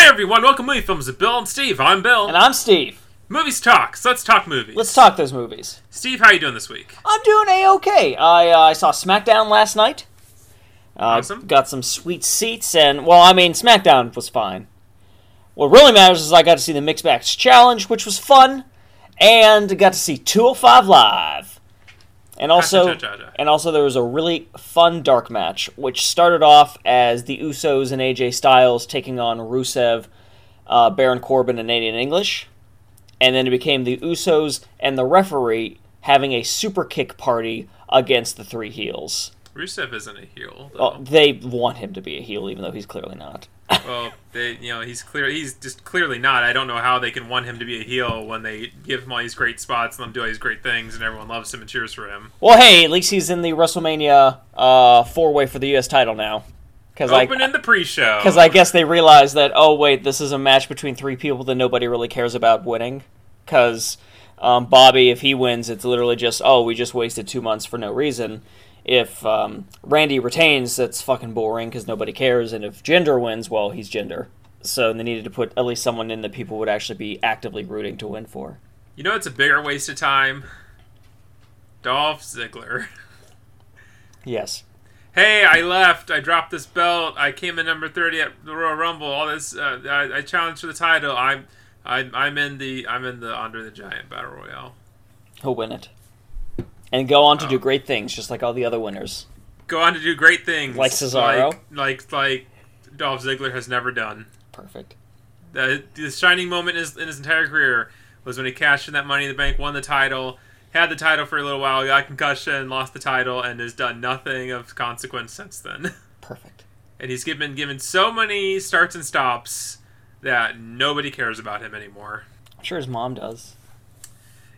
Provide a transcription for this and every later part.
Hey everyone, welcome to Movie Films with Bill and Steve. I'm Bill. And I'm Steve. Movies talk. So let's talk movies. Let's talk those movies. Steve, how you doing this week? I'm doing a okay. I uh, I saw SmackDown last night. Uh, Awesome. Got some sweet seats, and well, I mean, SmackDown was fine. What really matters is I got to see the Mixed Match Challenge, which was fun, and got to see 205 Live. And also, and also there was a really fun dark match, which started off as the Usos and AJ Styles taking on Rusev, uh, Baron Corbin, and Aiden English, and then it became the Usos and the referee having a super kick party against the three heels. Rusev isn't a heel. Well, they want him to be a heel, even though he's clearly not. Well, they, you know, he's clear. He's just clearly not. I don't know how they can want him to be a heel when they give him all these great spots and let him do all these great things, and everyone loves him and cheers for him. Well, hey, at least he's in the WrestleMania uh, four way for the U.S. title now. Because I, Open in the pre-show. because I guess they realized that oh wait, this is a match between three people that nobody really cares about winning. Because um, Bobby, if he wins, it's literally just oh we just wasted two months for no reason. If um, Randy retains, that's fucking boring because nobody cares. And if Jinder wins, well, he's Jinder. So they needed to put at least someone in that people would actually be actively rooting to win for. you know, it's a bigger waste of time. Dolph Ziggler. Yes. hey, I left. I dropped this belt. I came in number thirty at the Royal Rumble. All this. Uh, I, I challenged for the title. I'm, I'm, I'm in the, I'm in the Andre the Giant Battle Royale. He'll win it. And go on to Oh. do great things, just like all the other winners. Go on to do great things, Like Cesaro? like like, like Dolph Ziggler has never done. Perfect. The, the shining moment in his, in his entire career was when he cashed in that Money in the Bank, won the title, had the title for a little while, got a concussion, lost the title, and has done nothing of consequence since then. Perfect. and he's given given so many starts and stops that nobody cares about him anymore. I'm sure his mom does.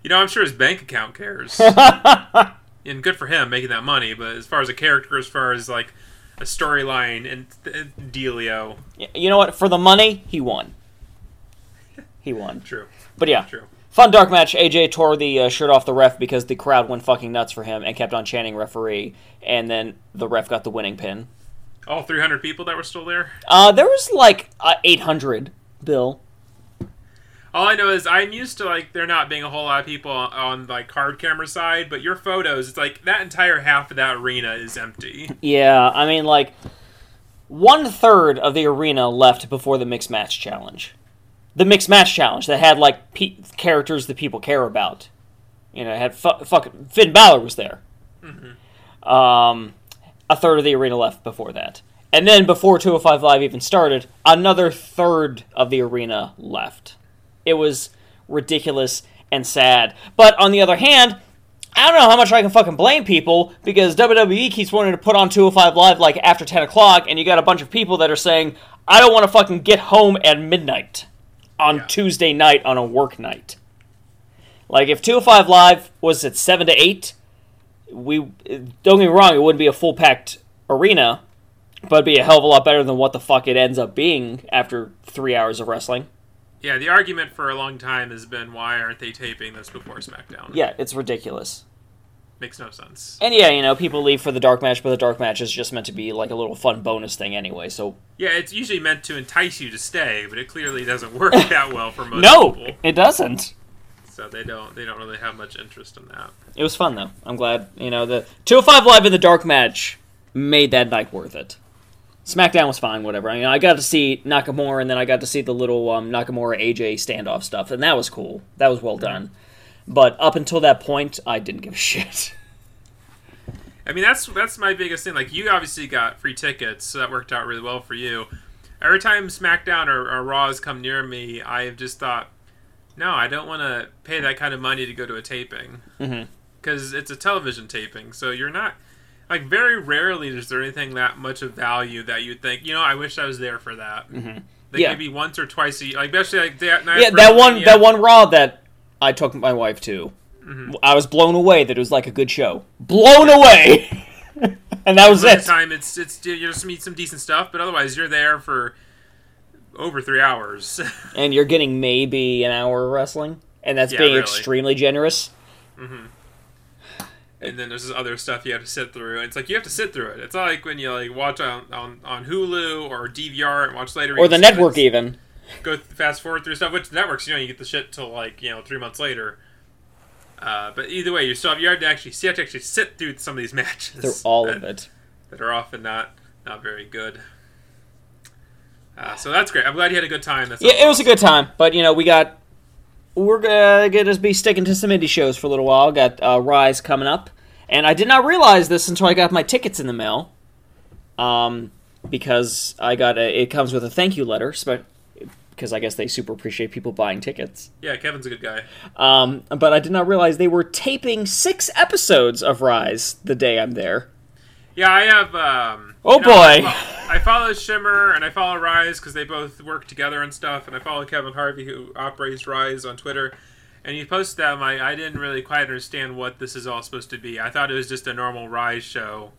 You know, I'm sure his bank account cares, and good for him making that money. But as far as a character, as far as like a storyline and th- dealio, Y- You know what? For the money, he won. He won. true, But yeah, true. fun dark match. AJ tore the uh, shirt off the ref because the crowd went fucking nuts for him and kept on chanting referee. And then the ref got the winning pin. All 300 people that were still there. Uh, there was like uh, 800, Bill. All I know is I'm used to like there not being a whole lot of people on, on like hard camera side, but your photos, it's like that entire half of that arena is empty. Yeah, I mean, like, one third of the arena left before the mixed match challenge. The mixed match challenge that had, like, pe- characters that people care about. You know, it had fu- fucking Finn Balor was there. Um, a third of the arena left before that. And then before 205 Live even started, another third of the arena left. It was ridiculous and sad. But on the other hand, I don't know how much I can fucking blame people because WWE keeps wanting to put on 205 Live like after 10 o'clock, and you got a bunch of people that are saying, I don't want to fucking get home at midnight on Yeah. Tuesday night on a work night. Like, if 205 Live was at 7 to 8, we don't get me wrong, it wouldn't be a full packed arena, but it'd be a hell of a lot better than what the fuck it ends up being after three hours of wrestling. Yeah, the argument for a long time has been why aren't they taping this before SmackDown? Yeah, it's ridiculous. makes no sense. And yeah, you know, people leave for the dark match, but the dark match is just meant to be like a little fun bonus thing anyway. So Yeah, it's usually meant to entice you to stay, but it clearly doesn't work that well for most no, people. No, it doesn't. So they don't they don't really have much interest in that. It was fun though. I'm glad you know the 205 live in the dark match made that night worth it. SmackDown was fine, whatever. I mean, I got to see Nakamura, and then I got to see the little um, Nakamura AJ standoff stuff, and that was cool. That was well done. But up until that point, I didn't give a shit. I mean, that's that's my biggest thing. Like, you obviously got free tickets, so that worked out really well for you. Every time SmackDown or, or Raw has come near me, I've just thought, no, I don't want to pay that kind of money to go to a taping because it's a television taping. So you're not like very rarely is there anything that much of value that you'd think, you know, I wish I was there for that. Mm-hmm. Like Yeah. maybe once or twice a year, like especially like that night. yeah, that one that one Raw that I took my wife to. I was blown away that it was like a good show. Blown away, and that was it. time it's it's you just meet some decent stuff, but otherwise you're there for over three hours. And you're getting maybe an hour of wrestling, and that's Yeah, being really. extremely generous. And then there's this other stuff you have to sit through. And it's like you have to sit through it. It's not like when you like watch on on, on Hulu or DVR and watch later. Or the network even. go fast forward through stuff. Which networks, you know, you get the shit till like you know three months later. Uh, but either way, you still have, you have to actually you have to actually sit through some of these matches. Through all that, of it. that are often not not very good. Uh, so that's great. I'm glad you had a good time. That's Yeah, it was a good time, but you know we got we're gonna gonna be sticking to some indie shows for a little while. Got uh, Rise coming up, and I did not realize this until I got my tickets in the mail. Um, because I got a, it comes with a thank you letter, but because I guess they super appreciate people buying tickets. yeah. Kevin's a good guy. Um, but I did not realize they were taping six episodes of Rise the day I'm there. Yeah, I have. Um, Oh, you know, I boy. I follow Shimmer and I follow Rise because they both work together and stuff. And I follow Kevin Harvey who operates Rise on Twitter. And he posted that. I'm I didn't really quite understand what this is all supposed to be. I thought it was just a normal Rise show,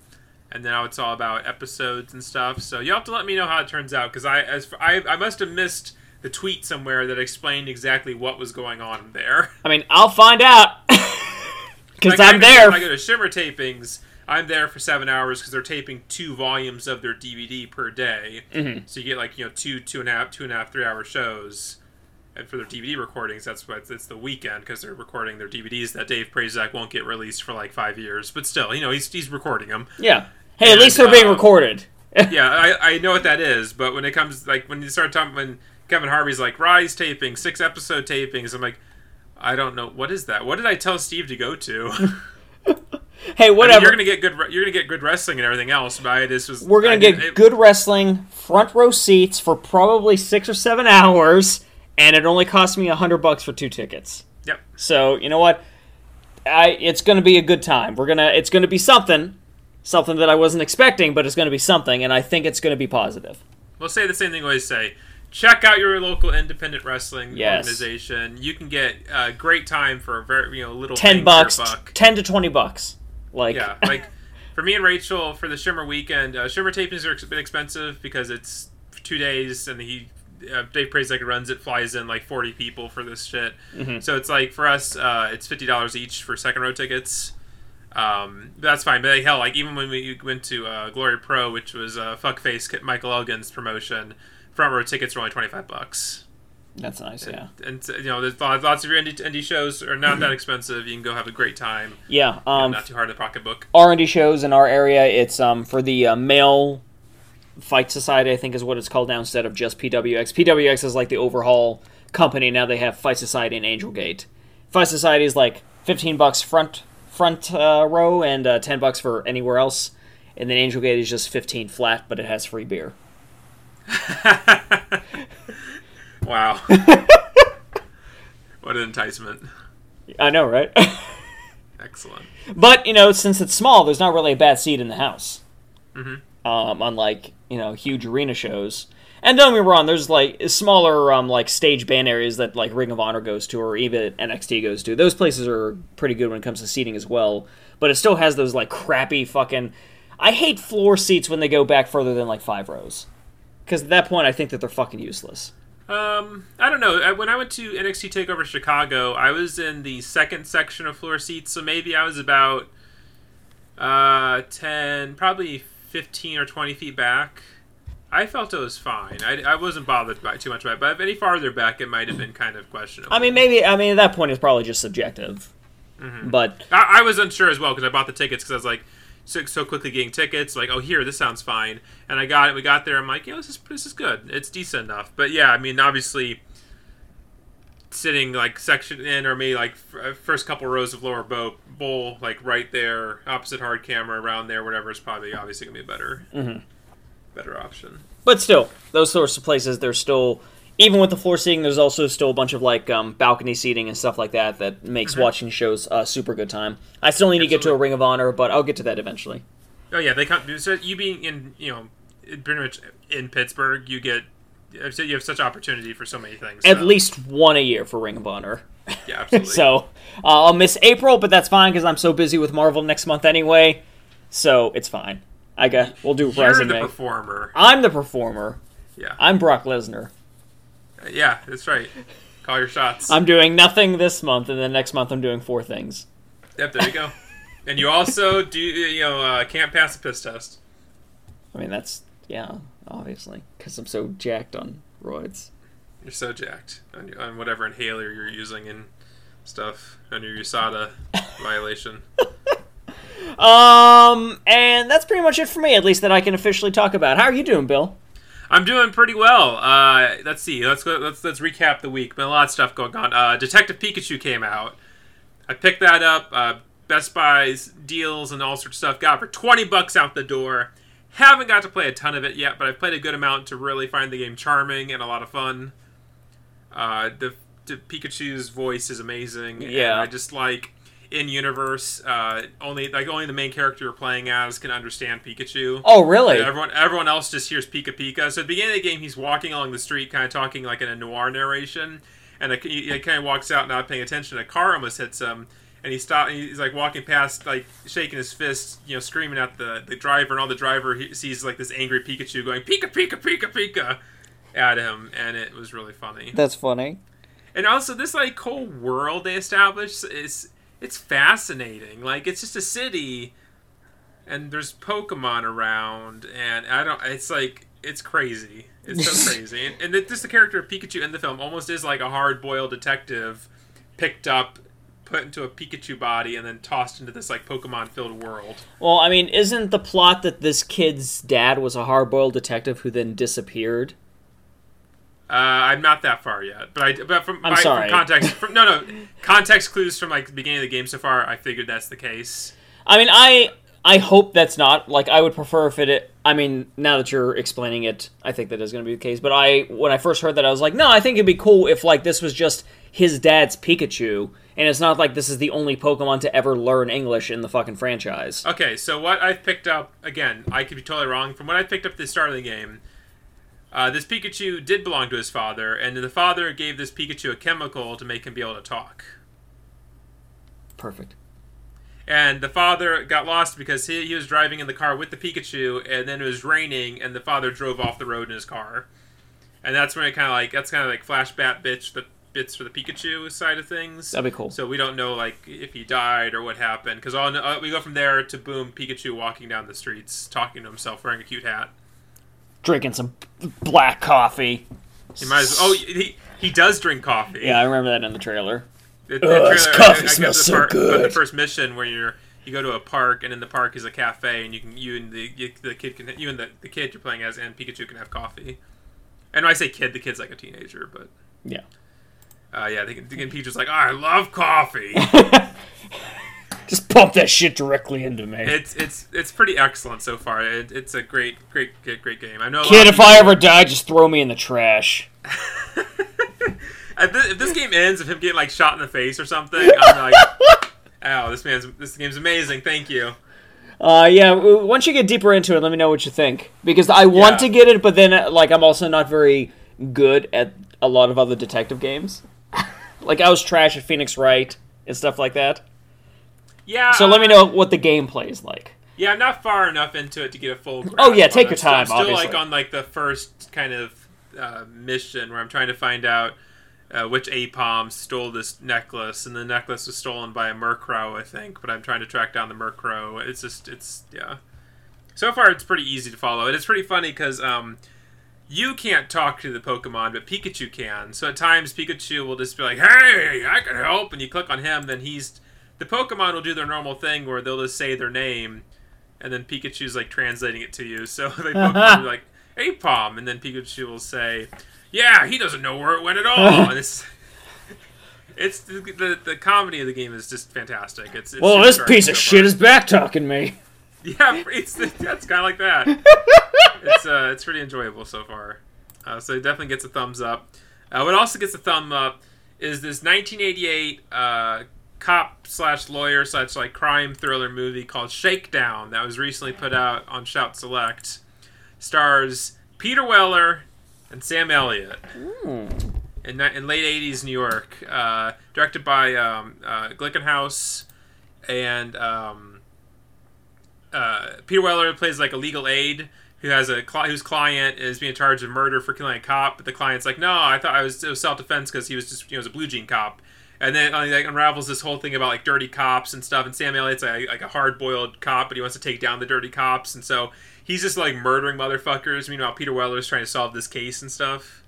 and now it's all about episodes and stuff. So you have to let me know how it turns out because I, as for, I, I must have missed the tweet somewhere that explained exactly what was going on there. I mean, I'll find out because Like, I I'm there. I go to Shimmer tapings, I'm there for seven hours because they're taping two volumes of their DVD per day. Mhm. So you get like you know two, two and a half, two and a half, three hour shows. And for their DVD recordings, that's what it's the weekend because they're recording their DVDs that Dave Prazak won't get released for like five years. But still, you know, he's he's recording them. Yeah. Hey, at And, least they're being uh, recorded. yeah, I, I know what that is. But when it comes like when you start talking when Kevin Harvey's like Rise taping, six episode tapings, I'm like. I don't know what is that. What did I tell Steve to go to? hey, I mean, whatever. you're gonna get good. re- You're gonna get good wrestling and everything else. But I just was. We're gonna I get it- good wrestling, front row seats for probably six or seven hours, and it only cost me a hundred bucks for two tickets. Yep. So you know what? I it's gonna be a good time. We're gonna it's gonna be something, something that I wasn't expecting, but it's gonna be something, and I think it's gonna be positive. We'll say the same thing we always say. Check out your local independent wrestling Yes. organization. You can get a great time for a very you know little Ten thing for a bucks, buck. ten to twenty bucks. Like Yeah, like for me and Rachel for the Shimmer weekend, uh, Shimmer tapings are a bit expensive because it's two days and he. Uh, Dave Prazak runs it, flies in like 40 people for this shit. Mhm. So it's like for us, uh, it's $50 each for second row tickets. Um, that's fine. But like, hell, like even when we went to uh, Glory Pro, which was uh, fuckface Michael Elgin's promotion, front row tickets were only 25 bucks. That's nice. Yeah, And you know, there's lots of your indie, indie shows are not that expensive. You can go have a great time. yeah. Um, not too hard in the pocketbook. R and D shows in our area. It's um for the uh, male fight society. I think is what it's called now instead of just PWX. PWX is like the overhaul company. Now they have Fight Society and Angel Gate. Fight Society is like fifteen bucks front front uh, row and uh, ten bucks for anywhere else. And then Angel Gate is just fifteen flat, but it has free beer. wow. what an enticement. I know, right? Excellent. but you know, since it's small, there's not really a bad seat in the house. Mm-hmm. Um, unlike you know huge arena shows. And don't get me wrong, there's like smaller um, like stage band areas that like Ring of Honor goes to or even NXT goes to. Those places are pretty good when it comes to seating as well. But it still has those like crappy fucking. I hate floor seats when they go back further than like five rows, because at that point I think that they're fucking useless. Um, I don't know. I- When I went to NXT Takeover Chicago, I was in the second section of floor seats, so maybe I was about uh ten, probably fifteen or twenty feet back. I felt it was fine. I, I wasn't bothered by too much by it, but if any farther back, it might have been kind of questionable. I mean, maybe I mean at that point it's probably just subjective. But I, I was unsure as well because I bought the tickets because I was like so, so quickly getting tickets. Like, oh, here, this sounds fine, and I got it. We got there. I'm like, yeah, this is this is good. It's decent enough. But yeah, I mean, obviously, sitting like section in or maybe like f- uh, first couple rows of lower bow bowl, like right there, opposite hard camera, around there, whatever is probably obviously gonna be a better Mhm. better option. But still, those sorts of places, they're still, even with the floor seating, there's also still a bunch of like um, balcony seating and stuff like that that makes watching shows a super good time. I still need to get to a Ring of Honor, but I'll get to that eventually. Oh yeah, they come. So you being in, you know, in- pretty much in Pittsburgh, you get. You have such opportunity for so many things. At so- least one a year for Ring of Honor. yeah, absolutely. so uh, I'll miss April, but that's fine because I'm so busy with Marvel next month anyway. So it's fine. I guess We'll do You're the performer. I'm the performer. Yeah, I'm Brock Lesnar. Yeah, that's right. Call your shots. I'm doing nothing this month, and then next month I'm doing four things. yep, there you go. And you also do, you know, uh, can't pass the piss test. I mean, that's yeah, obviously, because I'm so jacked on roids. You're so jacked on, on whatever inhaler you're using and stuff on your USADA violation. Um, and that's pretty much it for me, at least that I can officially talk about. How are you doing, Bill? I'm doing pretty well. Uh, let's see. Let's go. Let's let's recap the week. Been a lot of stuff going on. Uh, Detective Pikachu came out. I picked that up. Uh, Best Buy's deals and all sorts of stuff. Got it for twenty bucks out the door. Haven't got to play a ton of it yet, but I've played a good amount to really find the game charming and a lot of fun. Uh, the, the Pikachu's voice is amazing. and Yeah. I just like in universe. Uh, only like only the main character you're playing as can understand Pikachu. Oh, really? Everyone, everyone else just hears Pika Pika. So at the beginning of the game, he's walking along the street, kind of talking like in a noir narration, and a, he, he kind of walks out, not paying attention. A car almost hits him, and he stop. He's like walking past, like shaking his fist, you know, screaming at the the driver, and all the driver he sees like this angry Pikachu going Pika Pika Pika Pika at him, and it was really funny. That's funny. And also, this like whole world they established is it's fascinating. Like it's just a city, and there's Pokemon around, and I don't. It's like it's crazy. It's so crazy. And, and the, just the character of Pikachu in the film almost is like a hard-boiled detective, picked up, put into a Pikachu body, and then tossed into this like Pokemon-filled world. Well, I mean, isn't the plot that this kid's dad was a hard-boiled detective who then disappeared? Uh, I'm not that far yet, but I but from, I'm by- sorry. from context from no no context clues from like the beginning of the game so far. I figured that's the case. I mean, I I hope that's not like I would prefer if it. I mean, now that you're explaining it, I think that is going to be the case. But I, when I first heard that, I was like, no, I think it'd be cool if like this was just his dad's Pikachu, and it's not like this is the only Pokemon to ever learn English in the fucking franchise. Okay, so what I've picked up again, I could be totally wrong. From what I picked up at the start of the game, uh, this Pikachu did belong to his father, and the father gave this Pikachu a chemical to make him be able to talk. Perfect. And the father got lost because he, he was driving in the car with the Pikachu, and then it was raining, and the father drove off the road in his car. And that's when it kind of like that's kind of like flashback bitch the bits for the Pikachu side of things. That'd be cool. So we don't know like if he died or what happened because all uh, we go from there to boom Pikachu walking down the streets talking to himself wearing a cute hat. Drinking some black coffee. He might as well, oh he he does drink coffee. Yeah, I remember that in the trailer. The, the Ugh, this trailer- coffee I- I smells the so part- good. The first mission where you're you go to a park and in the park is a cafe and you can you and the you, the kid can you and the, the kid you're playing as and Pikachu can have coffee. And when I say kid, the kid's like a teenager, but Yeah. uh, yeah, the, the Pikachu's like, oh, I love coffee. Just pump that shit directly into me. it's it's it's pretty excellent so far. It, it's a great great great great game. I know. Kid, if I ever die, just throw me in the trash. If this, if this game ends of him getting like shot in the face or something, I'm like, "Ow, this man's this game's amazing. Thank you." Uh, yeah. Once you get deeper into it, let me know what you think because I want Yeah. to get it, but then uh, like I'm also not very good at a lot of other detective games. like I was trash at Phoenix Wright and stuff like that. Yeah. So let me know what the gameplay is like. Yeah, I'm not far enough into it to get a full. Oh, yeah, take your So I'm time, still obviously. like on like the first kind of uh, mission where I'm trying to find out uh, which Aipom stole this necklace, and the necklace was stolen by a Murkrow, I think. But I'm trying to track down the Murkrow. It's just, it's yeah. So far, it's pretty easy to follow, and it's pretty funny because um, you can't talk to the Pokemon, but Pikachu can. So at times, Pikachu will just be like, "Hey, I can help," and you click on him, then he's the Pokemon will do their normal thing where they'll just say their name, and then Pikachu's like translating it to you. So the Pokemon will be like, Aipom, and then Pikachu will say, Yeah, he doesn't know where it went at all. and it's it's the, the, the comedy of the game is just fantastic. It's, it's Well, this piece of so shit is back talking me. Yeah, it's that's kind of like that. it's uh, it's pretty enjoyable so far. Uh, so it definitely gets a thumbs up. Uh, what also gets a thumb up is this 1988 uh, cop slash lawyer slash like crime thriller movie called Shakedown that was recently put out on Shout Select. Stars Peter Weller and Sam Elliott in, in late 80s New York. Uh, directed by um, uh, Glickenhaus and. Um, uh, Peter Weller plays like a legal aid who has a cli- whose client is being charged of murder for killing a cop, but the client's like, no, I thought I was it was self defense because he was just you know was a blue jean cop, and then uh, like unravels this whole thing about like dirty cops and stuff, and Sam Elliott's like, like a hard boiled cop, but he wants to take down the dirty cops, and so he's just like murdering motherfuckers. Meanwhile, Peter Weller's trying to solve this case and stuff.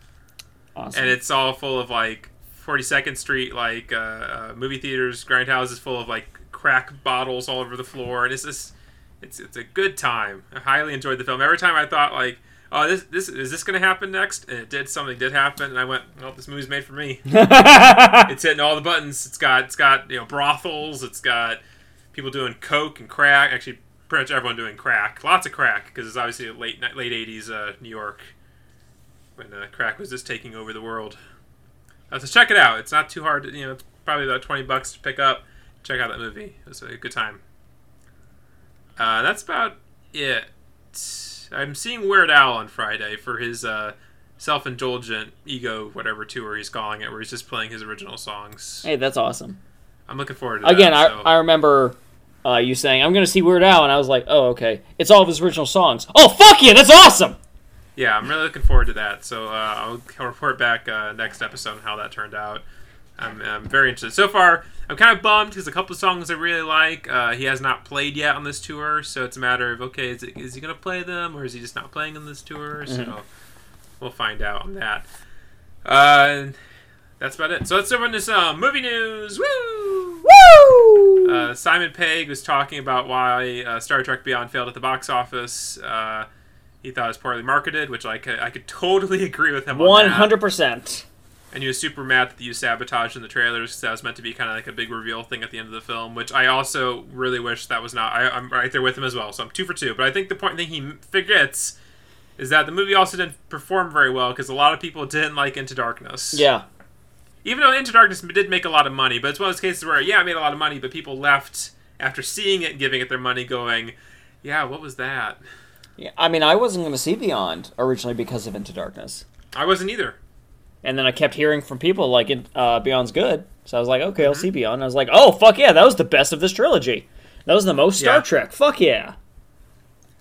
Awesome. and it's all full of like 42nd Street like uh, uh, movie theaters, grindhouses full of like crack bottles all over the floor, and it's just it's it's a good time. I highly enjoyed the film. Every time I thought like, oh, this this is this gonna happen next, and it did. Something did happen, and I went, well, this movie's made for me. it's hitting all the buttons. It's got it's got you know brothels. It's got people doing coke and crack. Actually, pretty much everyone doing crack. Lots of crack because it's obviously late late 80s uh, New York when uh, crack was just taking over the world. Uh, so check it out. It's not too hard. To, you know, it's probably about twenty bucks to pick up. Check out that movie. It was a good time. Uh, that's about it. I'm seeing Weird Al on Friday for his uh, self-indulgent ego whatever tour he's calling it, where he's just playing his original songs. hey, that's awesome. I'm looking forward to Again, that. I, so- I remember uh, you saying I'm going to see Weird Al, and I was like, oh, okay. It's all of his original songs. Oh, fuck yeah, that's awesome. yeah, I'm really looking forward to that. So uh, I'll, I'll report back uh, next episode on how that turned out. I'm, I'm very interested. So far, I'm kind of bummed because a couple of songs I really like, uh, he has not played yet on this tour. So it's a matter of okay, is, it, is he going to play them or is he just not playing on this tour? So we'll find out on that. Uh, that's about it. So let's over into some movie news. Woo! Woo! Uh, Simon Pegg was talking about why uh, Star Trek Beyond failed at the box office. Uh, he thought it was poorly marketed, which I could, I could totally agree with him on One hundred percent. And he was super mad that they used sabotage in the trailers because that was meant to be kind of like a big reveal thing at the end of the film, which I also really wish that was not. I, I'm right there with him as well, so I'm two for two. But I think the point thing he forgets is that the movie also didn't perform very well because a lot of people didn't like Into Darkness. Yeah. Even though Into Darkness did make a lot of money, but it's one of those cases where, yeah, it made a lot of money, but people left after seeing it and giving it their money going, yeah, what was that? yeah. I mean, I wasn't going to see Beyond originally because of Into Darkness, I wasn't either. And then I kept hearing from people like it, uh, Beyond's good, so I was like, okay, I'll Mm-hmm. see Beyond. And I was like, oh fuck yeah, that was the best of this trilogy. That was the most Star Yeah. Trek. Fuck yeah.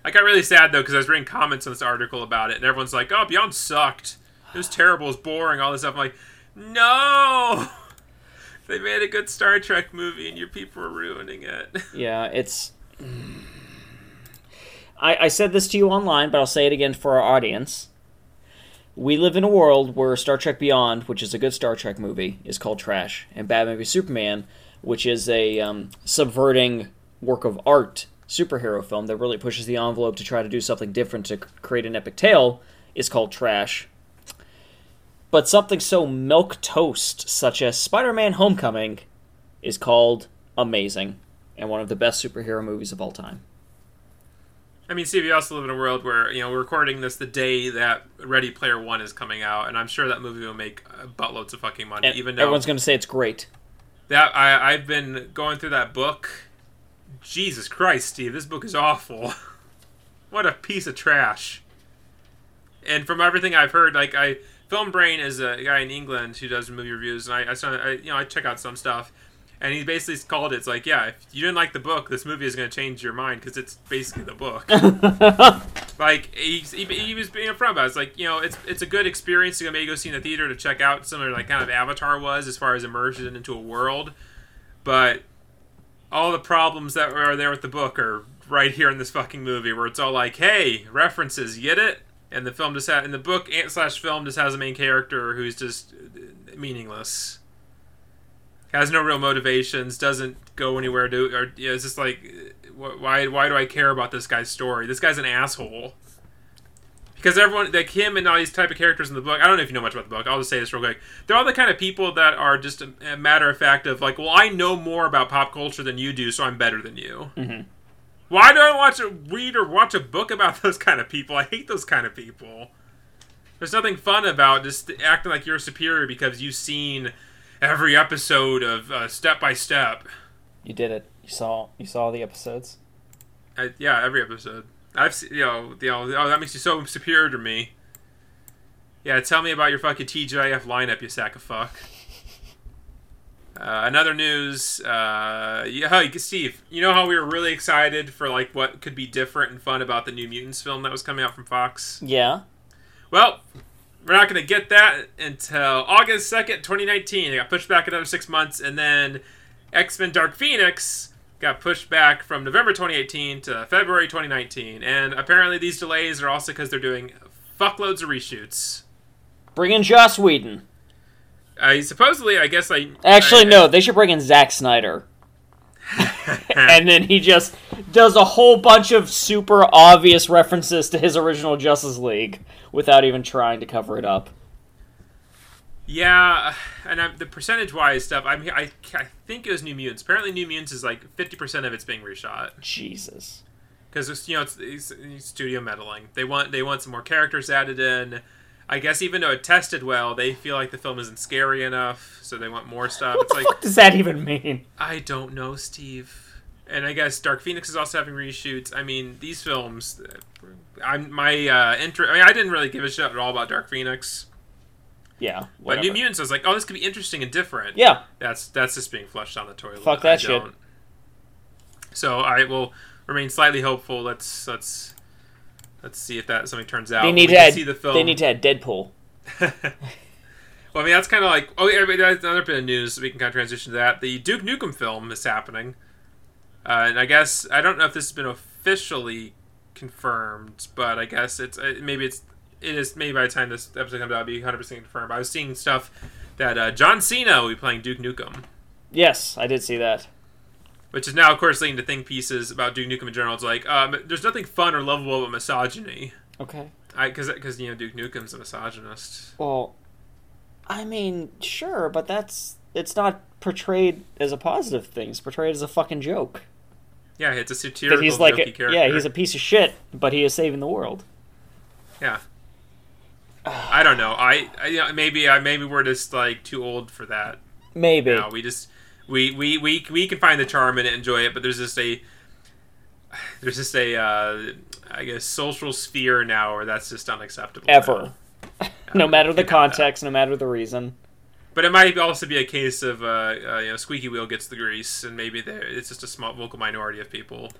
I got really sad though because I was reading comments on this article about it, and everyone's like, "Oh, Beyond sucked. It was terrible. It was boring. All this stuff." I'm like, "No, they made a good Star Trek movie, and your people are ruining it." Yeah, it's. I, I said this to you online, but I'll say it again for our audience. We live in a world where Star Trek Beyond, which is a good Star Trek movie, is called trash, and Batman v Superman, which is a um, subverting work of art superhero film that really pushes the envelope to try to do something different to create an epic tale, is called trash. But something so milk toast, such as Spider-Man: Homecoming, is called amazing and one of the best superhero movies of all time. I mean, Steve, we also live in a world where you know we're recording this the day that Ready Player One is coming out, and I'm sure that movie will make uh, buttloads of fucking money. And even though everyone's going to say it's great. that I I've been going through that book. Jesus Christ, Steve, this book is awful. what a piece of trash. And from everything I've heard, like I, Film Brain is a guy in England who does movie reviews, and I, I, I you know, I check out some stuff, and he basically called it. It's like, yeah, if you didn't like the book, this movie is going to change your mind because it's basically the book. like he's, he, he was being upfront about. It. It's like you know, it's it's a good experience to go maybe go see in the theater to check out similar like kind of Avatar was as far as immersion into a world, but all the problems that are there with the book are right here in this fucking movie where it's all like, hey, references, you get it? And the film just had in the book and slash film just has a main character who's just meaningless. Has no real motivations, doesn't go anywhere to, or you know, it's just like, why why do I care about this guy's story? This guy's an asshole. Because everyone, like him and all these type of characters in the book, I don't know if you know much about the book. I'll just say this real quick. They're all the kind of people that are just a, a matter of fact of like, well, I know more about pop culture than you do, so I'm better than you. Mhm. Why do I watch a read or watch a book about those kind of people? I hate those kind of people. There's nothing fun about just acting like you're superior because you've seen every episode of uh, Step by Step. You did it. You saw you saw the episodes. I, yeah, every episode. I've you know, you know, oh, that makes you so superior to me. Yeah, tell me about your fucking TGIF lineup, you sack of fuck. Uh, another news, uh, yeah, Steve, you know how we were really excited for like what could be different and fun about the New Mutants film that was coming out from Fox? Yeah. Well, we're not going to get that until August 2nd, 2019. It got pushed back another six months, and then X Men Dark Phoenix got pushed back from November 2018 to February 2019. And apparently, these delays are also because they're doing fuckloads of reshoots. Bring in Joss Whedon. I supposedly, I guess I Actually, I- no, they should bring in Zack Snyder. and then he just does a whole bunch of super obvious references to his original Justice League without even trying to cover it up. Yeah, and I'm, the percentage-wise stuff, I'm, I, I think it was New Mutants. Apparently, New Mutants is like 50% of it's being reshot Jesus. because you know it's, it's, it's studio meddling. They want they want some more characters added in. I guess even though it tested well, they feel like the film isn't scary enough, so they want more stuff. What it's the like fuck does that even mean? I don't know, Steve. And I guess Dark Phoenix is also having reshoots. I mean, these films. I'm my uh, intro. I mean, I didn't really give a shit at all about Dark Phoenix, Yeah. but New Mutants, I was like, oh, this could be interesting and different. Yeah. That's that's just being flushed down the toilet. Fuck that shit. So I will remain slightly hopeful. Let's let's let's see if that something turns out. They need to add. see the film. They need to add Deadpool. well, I mean that's kind of like oh yeah, that's another bit of news. We can kind of transition to that. The Duke Nukem film is happening, uh, and I guess I don't know if this has been officially confirmed, but I guess it's uh, maybe it's it is maybe by the time this episode comes out, it'll be 100 percent confirmed. I was seeing stuff that uh, John Cena will be playing Duke Nukem. Yes, I did see that. Which is now, of course, leading to think pieces about Duke Nukem in general. It's like, um, there's nothing fun or lovable about misogyny. Okay. Because, because you know, Duke Nukem's a misogynist. Well, I mean, sure, but that's it's not portrayed as a positive thing. It's portrayed as a fucking joke. Yeah, it's a satirical, he's like, a, character. yeah, he's a piece of shit, but he is saving the world. Yeah. I don't know. I, I maybe I maybe we're just like too old for that. Maybe. now. We just we, we we we can find the charm in it, enjoy it, but there's just a there's just a uh, I guess social sphere now where that's just unacceptable. Ever. no matter the context, no matter the reason. But it might also be a case of uh, uh, you know squeaky wheel gets the grease, and maybe it's just a small vocal minority of people.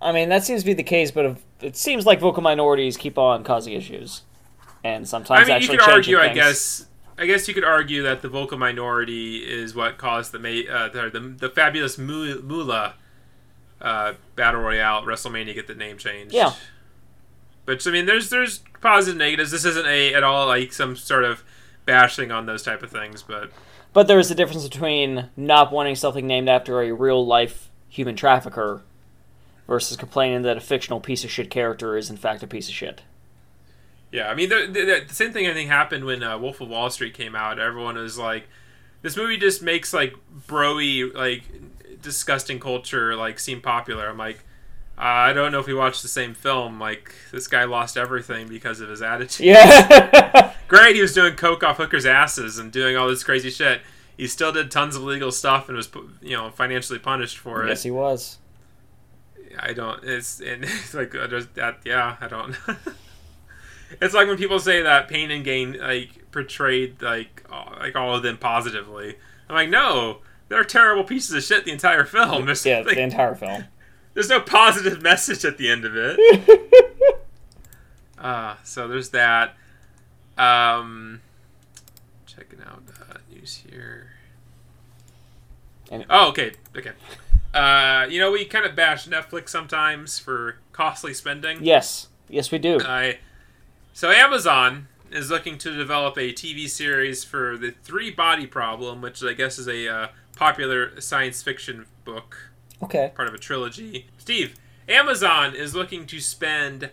I mean, that seems to be the case, but if, it seems like vocal minorities keep on causing issues, and sometimes I mean, you could argue, I guess. I guess you could argue that the vocal minority is what caused the uh, the, the the fabulous Moolah uh, battle royale WrestleMania get the name changed. Yeah. But I mean, there's there's positives and negatives. This isn't a at all like some sort of bashing on those type of things, but But there is a difference between not wanting something named after a real life human trafficker versus complaining that a fictional piece of shit character is in fact a piece of shit. Yeah, I mean, the, the, the same thing I think happened when uh, Wolf of Wall Street came out. Everyone was like, "This movie just makes like broy, like disgusting culture like seem popular." I'm like, uh, I don't know if we watched the same film. Like, this guy lost everything because of his attitude. Yeah. Great, he was doing coke off hookers' asses and doing all this crazy shit. He still did tons of illegal stuff and was, you know, financially punished for it. yes, he was. I don't. It's, and it's like uh, there's that. Yeah, I don't. it's like when people say that Pain and Gain like portrayed like all, like all of them positively. I'm like, no, they're terrible pieces of shit. The entire film. Yeah, like, the entire film. There's no positive message at the end of it. uh, so there's that. Um, checking out uh, news here. And- oh, okay, okay. Uh, you know, we kind of bash Netflix sometimes for costly spending. Yes. Yes, we do. I so Amazon is looking to develop a TV series for the Three Body Problem, which I guess is a uh, popular science fiction book, Okay. part of a trilogy. Steve, Amazon is looking to spend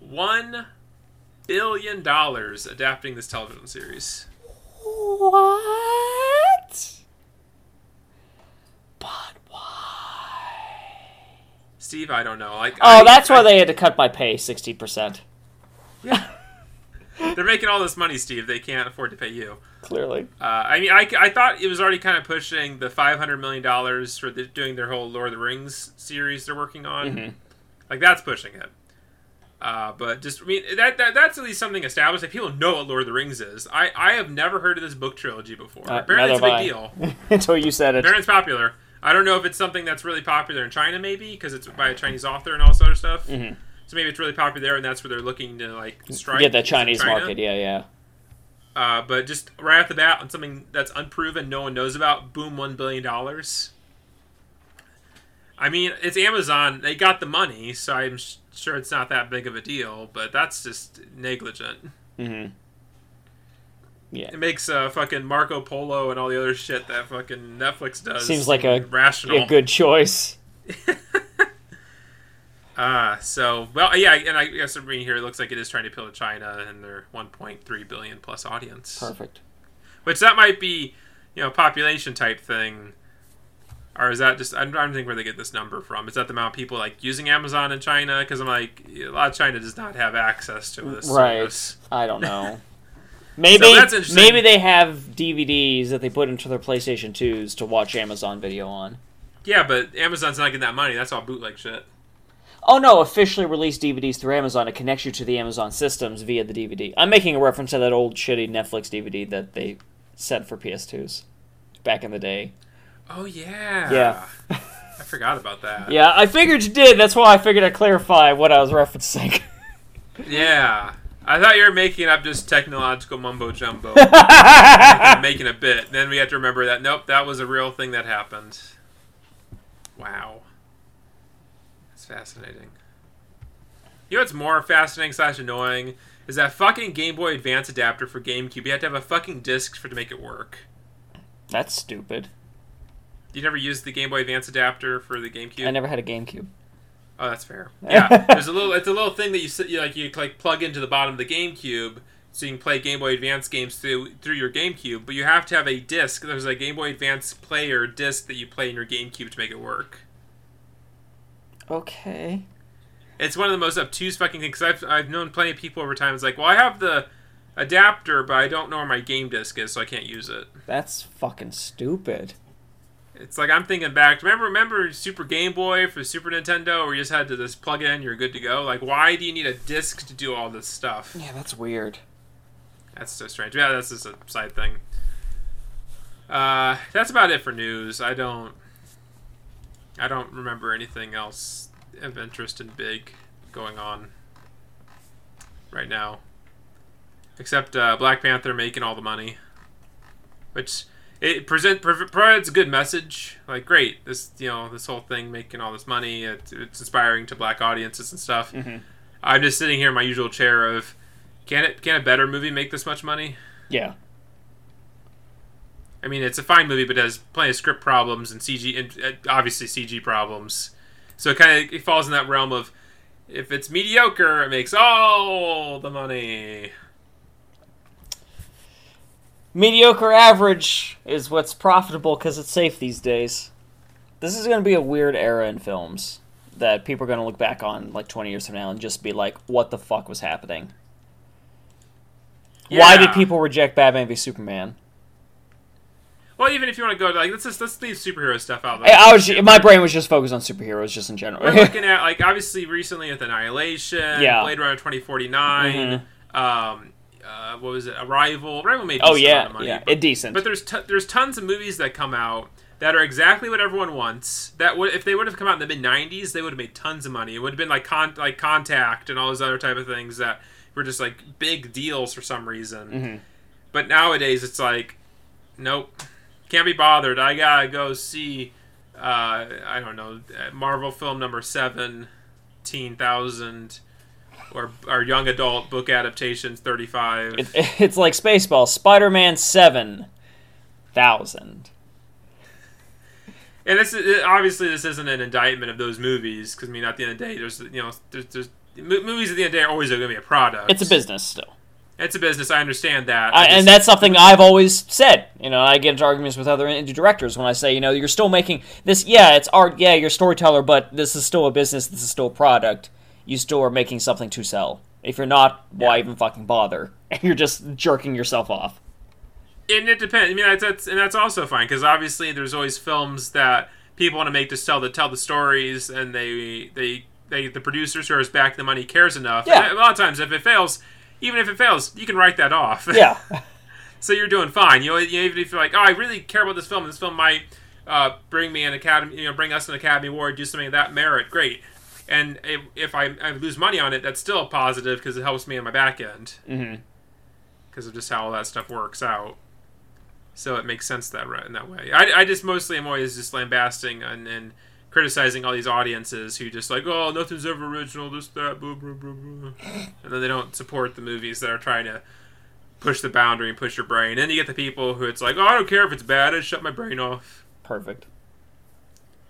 one billion dollars adapting this television series. What? But why? Steve, I don't know. Like, Oh, I- that's why I- they had to cut my pay sixty percent. Yeah. They're making all this money, Steve. They can't afford to pay you. Clearly. Uh, I mean, I, I thought it was already kind of pushing the five hundred million dollars for the, doing their whole Lord of the Rings series they're working on. Mhm. Like that's pushing it. Uh, but just I mean that, that that's at least something established. Like people know what Lord of the Rings is. I, I have never heard of this book trilogy before. Uh, Apparently, it's a big have deal. Until you said it. Apparently, it's popular. I don't know if it's something that's really popular in China, maybe because it's by a Chinese author and all this other stuff. Mhm. So maybe it's really popular there, and that's where they're looking to like strike. Get in Chinese China. market. Yeah, yeah. Uh, but just right off the bat, on something that's unproven, no one knows about, boom, one billion dollars. I mean, it's Amazon; they got the money, so I'm sh- sure it's not that big of a deal. But that's just negligent. Mm-hmm. Yeah. It makes uh, fucking Marco Polo and all the other shit that fucking Netflix does. Seems like a, rational. a good choice. Uh, so well, yeah, and I guess I'm reading here. It looks like it is trying to appeal to China and their 1.3 billion plus audience. Perfect. Which that might be, you know, population type thing, or is that just? I'm trying to think where they get this number from. Is that the amount of people like using Amazon in China? Because I'm like, a lot of China does not have access to this Right. service. I don't know. Maybe So maybe they have DVDs that they put into their PlayStation 2s to watch Amazon video on. Yeah, but Amazon's not getting that money. That's all bootleg shit. Oh no, officially released DVDs through Amazon. It connects you to the Amazon systems via the DVD. I'm making a reference to that old shitty Netflix DVD that they sent for PS2s back in the day. Oh yeah. Yeah. I forgot about that. Yeah, I figured you did. That's why I figured I'd clarify what I was referencing. Yeah. I thought you were making up just technological mumbo jumbo. making a bit. Then we have to remember that nope, that was a real thing that happened. Wow. That's fascinating. You know what's more fascinating slash annoying is that fucking Game Boy Advance adapter for GameCube. You have to have a fucking disc for to make it work. That's stupid. You never used the Game Boy Advance adapter for the GameCube? I never had a GameCube. Oh, that's fair. Yeah, there's a little. It's a little thing that you you like you like plug into the bottom of the GameCube, so you can play Game Boy Advance games through through your GameCube. But you have to have a disc. There's a Game Boy Advance player disc that you play in your GameCube to make it work. Okay. It's one of the most obtuse fucking things. I've I've known plenty of people over time. It's like, well, I have the adapter, but I don't know where my game disc is, so I can't use it. That's fucking stupid. It's like I'm thinking back. Remember, remember Super Game Boy for Super Nintendo, where you just had to just plug it in, you're good to go. Like, why do you need a disc to do all this stuff? Yeah, that's weird. That's so strange. Yeah, that's just a side thing. Uh, that's about it for news. I don't. I don't remember anything else of interest and big going on right now, except uh, Black Panther making all the money, which it present prov- provides a good message. Like, great, this you know this whole thing making all this money. It, it's inspiring to black audiences and stuff. Mhm. I'm just sitting here in my usual chair of, can it can a better movie make this much money? Yeah. I mean, it's a fine movie, but it has plenty of script problems and CG, and uh, obviously CG problems. So it kind of it falls in that realm of if it's mediocre, it makes all the money. Mediocre average is what's profitable because it's safe these days. This is going to be a weird era in films that people are going to look back on like 20 years from now and just be like, what the fuck was happening? Why did people reject Batman v Superman? Well, even if you want to go to like let's just let's leave superhero stuff out. I, I was my brain was just focused on superheroes just in general. We're looking at like obviously recently with Annihilation, Yeah. Blade Runner twenty forty nine. Um, uh, what was it? Arrival. Arrival made a oh yeah, of money, yeah, but- it decent. But there's t- there's tons of movies that come out that are exactly what everyone wants. That would if they would have come out in the mid '90s, they would have made tons of money. It would have been like con- like Contact and all those other type of things that were just like big deals for some reason. Mhm. But nowadays, it's like, nope, can't be bothered. I gotta go see, uh, I don't know, Marvel film number seventeen thousand. Or, or young adult book adaptations 35 It, it's like Spaceball, Spider-Man seven thousand. And this is, obviously this isn't an indictment of those movies because I mean at the end of the day there's you know there's, there's movies at the end of the day are always going to be a product. It's a business still. It's a business. I understand that. I, I and that's something I've always said. You know, I get into arguments with other indie directors when I say, you know, you're still making this. Yeah, it's art. Yeah, you're a storyteller, but this is still a business. This is still a product. You still are making something to sell. If you're not, why Yeah. even fucking bother? You're just jerking yourself off. and it depends. I mean that's, that's and that's also fine because obviously there's always films that people want to make to tell the tell the stories and they they they the producers who are back the money cares enough. Yeah. And a lot of times if it fails. Even if it fails, you can write that off. Yeah, so you're doing fine. You know, even if you're like, oh, I really care about this film, this film might uh, bring me an academy, you know, bring us an Academy Award, do something of that merit, great. And if, if I, I lose money on it, that's still a positive because it helps me on my back end because of just how all that stuff works out. So it makes sense that right in that way. I, I just mostly am always just lambasting and, and criticizing all these audiences who just like, oh, nothing's ever original, this, that, blah, blah, blah, blah. And then they don't support the movies that are trying to push the boundary and push your brain. then you get the people who it's like, oh, I don't care if it's bad. I just shut my brain off. Perfect.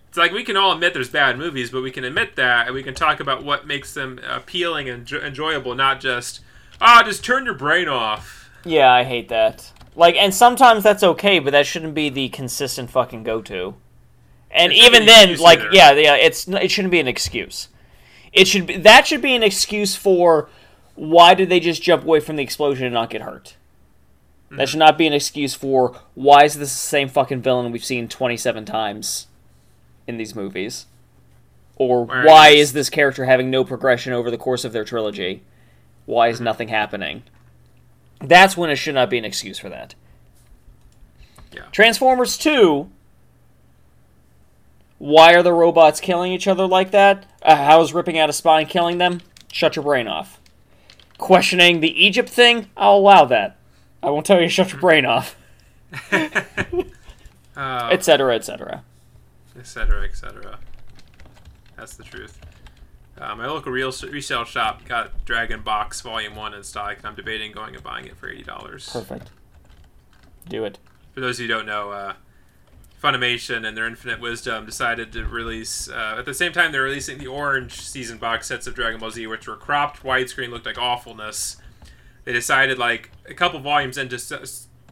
It's like we can all admit there's bad movies, but we can admit that and we can talk about what makes them appealing and enjo- enjoyable, not just, ah, oh, just turn your brain off. Yeah, I hate that. Like, and sometimes that's okay, but that shouldn't be the consistent fucking go-to. And even then, like, either. yeah, yeah, it's it shouldn't be an excuse. It should be that should be an excuse for why did they just jump away from the explosion and not get hurt. Mm-hmm. That should not be an excuse for why is this the same fucking villain we've seen twenty seven times in these movies, or why is this character having no progression over the course of their trilogy? Why is nothing happening? That's when it should not be an excuse for that. Yeah. Transformers 2. Why are the robots killing each other like that? Uh, how is ripping out a spine killing them? Shut your brain off. Questioning the Egypt thing? I'll allow that. I won't tell you to shut your brain off. Uh, Etc. Etc. etc. etc. That's the truth. Uh, my local real resale shop got Dragon Box Volume One in stock, and I'm debating going and buying it for eighty dollars. Perfect. Do it. For those who don't know, uh, Funimation and their infinite wisdom decided to release uh, at the same time they're releasing the orange season box sets of Dragon Ball Z, which were cropped widescreen, looked like awfulness. They decided like a couple volumes into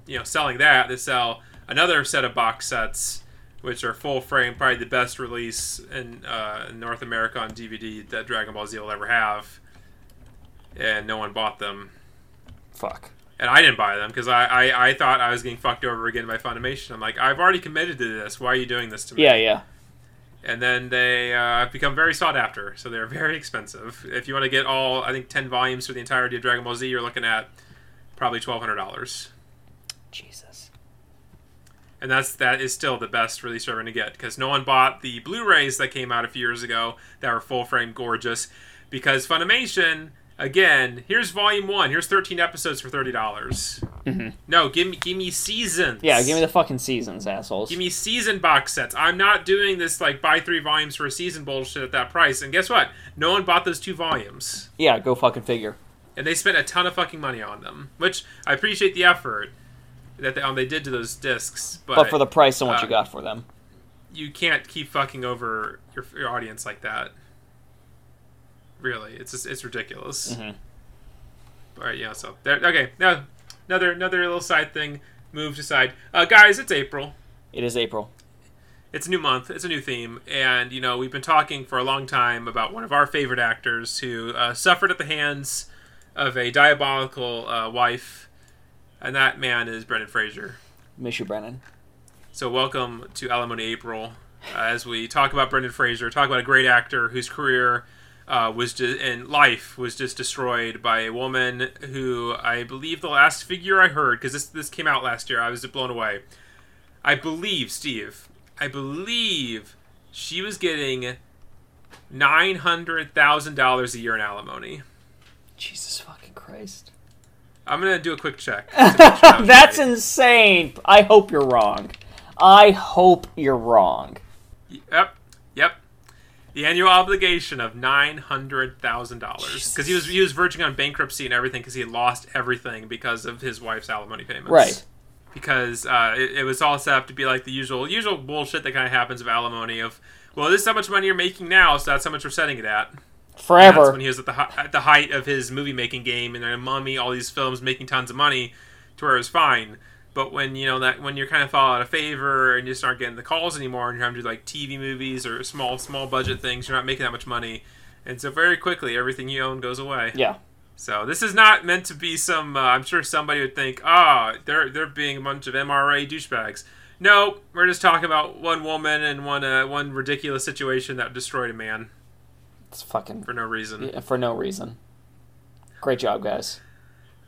you know selling that they sell another set of box sets, which are full frame, probably the best release in, uh, in North America on DVD that Dragon Ball Z will ever have, and no one bought them Fuck. And I didn't buy them because I, I, I thought I was getting fucked over again by Funimation. I'm like, I've already committed to this. Why are you doing this to me? Yeah, yeah. And then they uh, become very sought after, so they're very expensive. If you want to get all, I think, ten volumes for the entirety of Dragon Ball Z, you're looking at probably twelve hundred dollars. Jesus. And that's that is still the best release you're going to get because no one bought the Blu-rays that came out a few years ago that were full frame gorgeous because Funimation again here's volume one here's 13 episodes for thirty dollars. No, give me give me seasons. Mm-hmm. Yeah, give me the fucking seasons, assholes. Give me season box sets. I'm not doing this like buy three volumes for a season bullshit at that price. And guess what? No one bought those two volumes. yeah, go fucking figure. And they spent a ton of fucking money on them. Which I appreciate the effort that they, um, they did to those discs. But, But for the price and what uh, you got for them. you can't keep fucking over your, your audience like that. Really, it's just, it's ridiculous. Mhm. All right, yeah. So there. Okay, now another another little side thing. Moved aside, uh, guys. It's April. It is April. it's a new month it's a new theme and you know we've been talking for a long time about one of our favorite actors who uh, suffered at the hands of a diabolical uh, wife and that man is brendan fraser Miss you, Brennan. so welcome to alimony april uh, as we talk about brendan fraser talk about a great actor whose career uh, was just and life was just destroyed by a woman who I believe the last figure I heard because this this came out last year I was blown away. I believe Steve. I believe she was getting nine hundred thousand dollars a year in alimony. Jesus fucking Christ. I'm gonna do a quick check. That's right. insane. I hope you're wrong. I hope you're wrong. Yep. The annual obligation of nine hundred thousand dollars because he was he was verging on bankruptcy and everything because he had lost everything because of his wife's alimony payments. Right. Because uh, it, it was all set up to be like the usual usual bullshit that kind of happens of alimony of well this is how much money you're making now so that's how much we're setting it at. Forever. when he was at the at the height of his movie making game and then Mummy, all these films making tons of money, to where it was fine. But when you know that when you're kind of fall out of favor and you start getting the calls anymore and you're having to do like TV movies or small small budget things, you're not making that much money, and so very quickly everything you own goes away. Yeah. So this is not meant to be some. Uh, I'm sure somebody would think, ah, they're they're being a bunch of MRA douchebags. No, we're just talking about one woman and one uh, one ridiculous situation that destroyed a man It's fucking for no reason. yeah, for no reason. Great job, guys.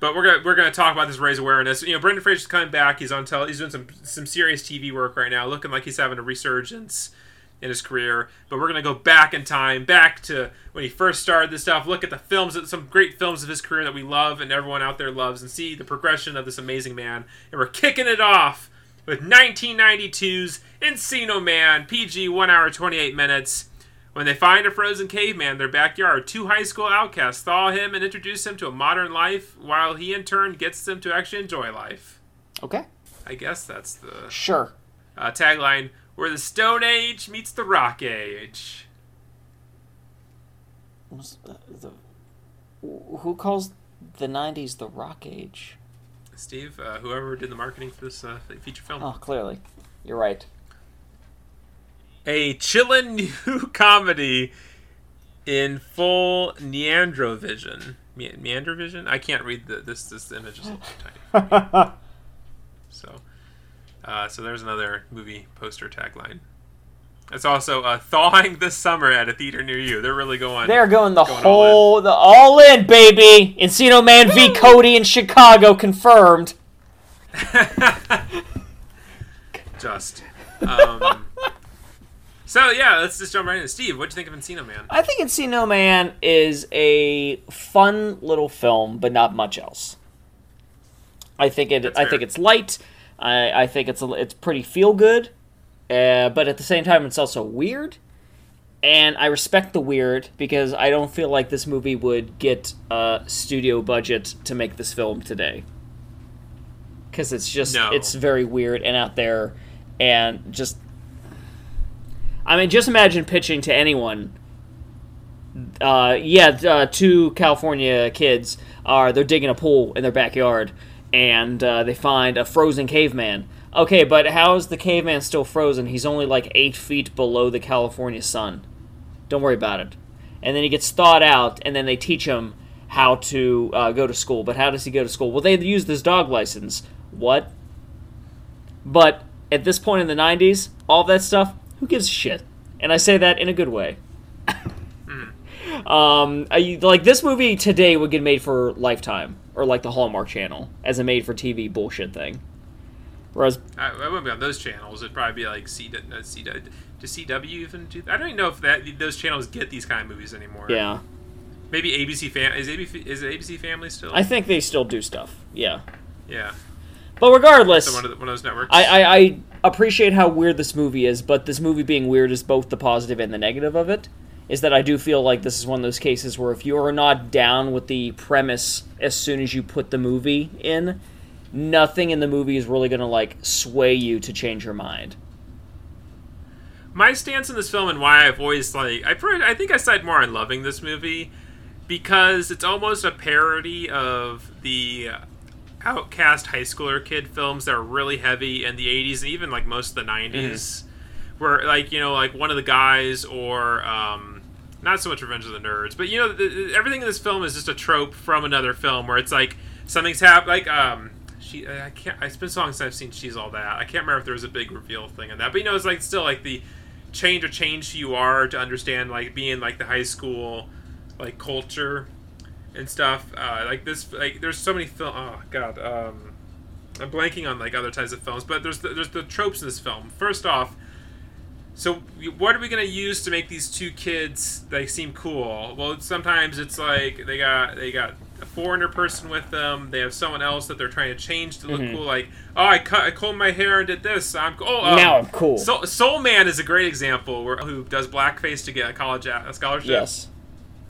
But we're gonna we're gonna talk about this raise awareness. You know, Brendan Fraser's coming back. He's on tel- He's doing some some serious TV work right now, looking like he's having a resurgence in his career. But we're gonna go back in time, back to when he first started this stuff. Look at the films, some great films of his career that we love and everyone out there loves, and see the progression of this amazing man. And we're kicking it off with 1992's Encino Man, PG, one hour twenty eight minutes. When they find a frozen caveman in their backyard, two high school outcasts thaw him and introduce him to a modern life, while he in turn gets them to actually enjoy life. Okay. I guess that's the Sure. uh, tagline where the Stone Age meets the Rock Age. The- the- who calls the 90s the rock age? Steve, uh, whoever did the marketing for this uh, feature film. Oh, clearly. You're right. A chillin' new comedy in full Neandrovision. Me- Meandervision? I can't read the, this. This image is a little tiny. So, uh, so there's another movie poster tagline. It's also uh, thawing this summer at a theater near you. They're really going. They're going the Going all whole, the all in, baby. Encino Man v Cody in Chicago confirmed. just. Um, so yeah, let's just jump right in. Steve, what'd you think of Encino Man? I think Encino Man is a fun little film, but not much else. I think it. That's I fair. think it's light. I, I think it's a, it's pretty feel good, uh, but at the same time, it's also weird. And I respect the weird because I don't feel like this movie would get a studio budget to make this film today. Because it's just No. it's very weird and out there, and just. I mean, just imagine pitching to anyone uh, yeah, uh, two California kids are they're digging a pool in their backyard, and uh, they find a frozen caveman. Okay, but how is the caveman still frozen? He's only like eight feet below the California sun. Don't worry about it. And then he gets thawed out, and then they teach him how to uh, go to school. But how does he go to school? Well, they use this dog license. What? But at this point in the 90s, all that stuff, who gives a shit? And I say that in a good way. Um, I, like this movie today would get made for Lifetime or like the Hallmark Channel as a made-for-TV bullshit thing. Whereas, I, I wouldn't be on those channels. It'd probably be like C, uh, C, does CW even do? I don't even know if that those channels get these kind of movies anymore. yeah, Maybe ABC fam is ABC is it ABC Family still? I think they still do stuff. Yeah, yeah. but regardless, So one of the, one of those networks. I, I, I appreciate how weird this movie is, but this movie being weird is both the positive and the negative of it. Is that I do feel like this is one of those cases where if you are not down with the premise as soon as you put the movie in, nothing in the movie is really going to like sway you to change your mind. my stance in this film and why I've always like I pretty, I think I side more on loving this movie because it's almost a parody of the outcast high schooler kid films that are really heavy in the 80s and even like most of the 90s where like you know like one of the guys or um not so much revenge of the nerds but you know the, the- everything in this film is just a trope from another film where it's like something's happened like um she I can't it's been so long since I've seen she's all that. I can't remember if there was a big reveal thing in that but you know it's like still like the change or change who you are to understand like being like the high school like culture and stuff uh, like this like there's so many film oh god um I'm blanking on like other types of films but there's the, there's the tropes in this film first off so what are we gonna use to make these two kids like seem cool? Well, sometimes it's like they got they got a foreigner person with them. They have someone else that they're trying to change to look Mhm. cool. Like, oh, I cut I combed my hair and did this. I'm oh um, now I'm cool. Soul, Soul Man is a great example where who does blackface to get a college a scholarship. yes.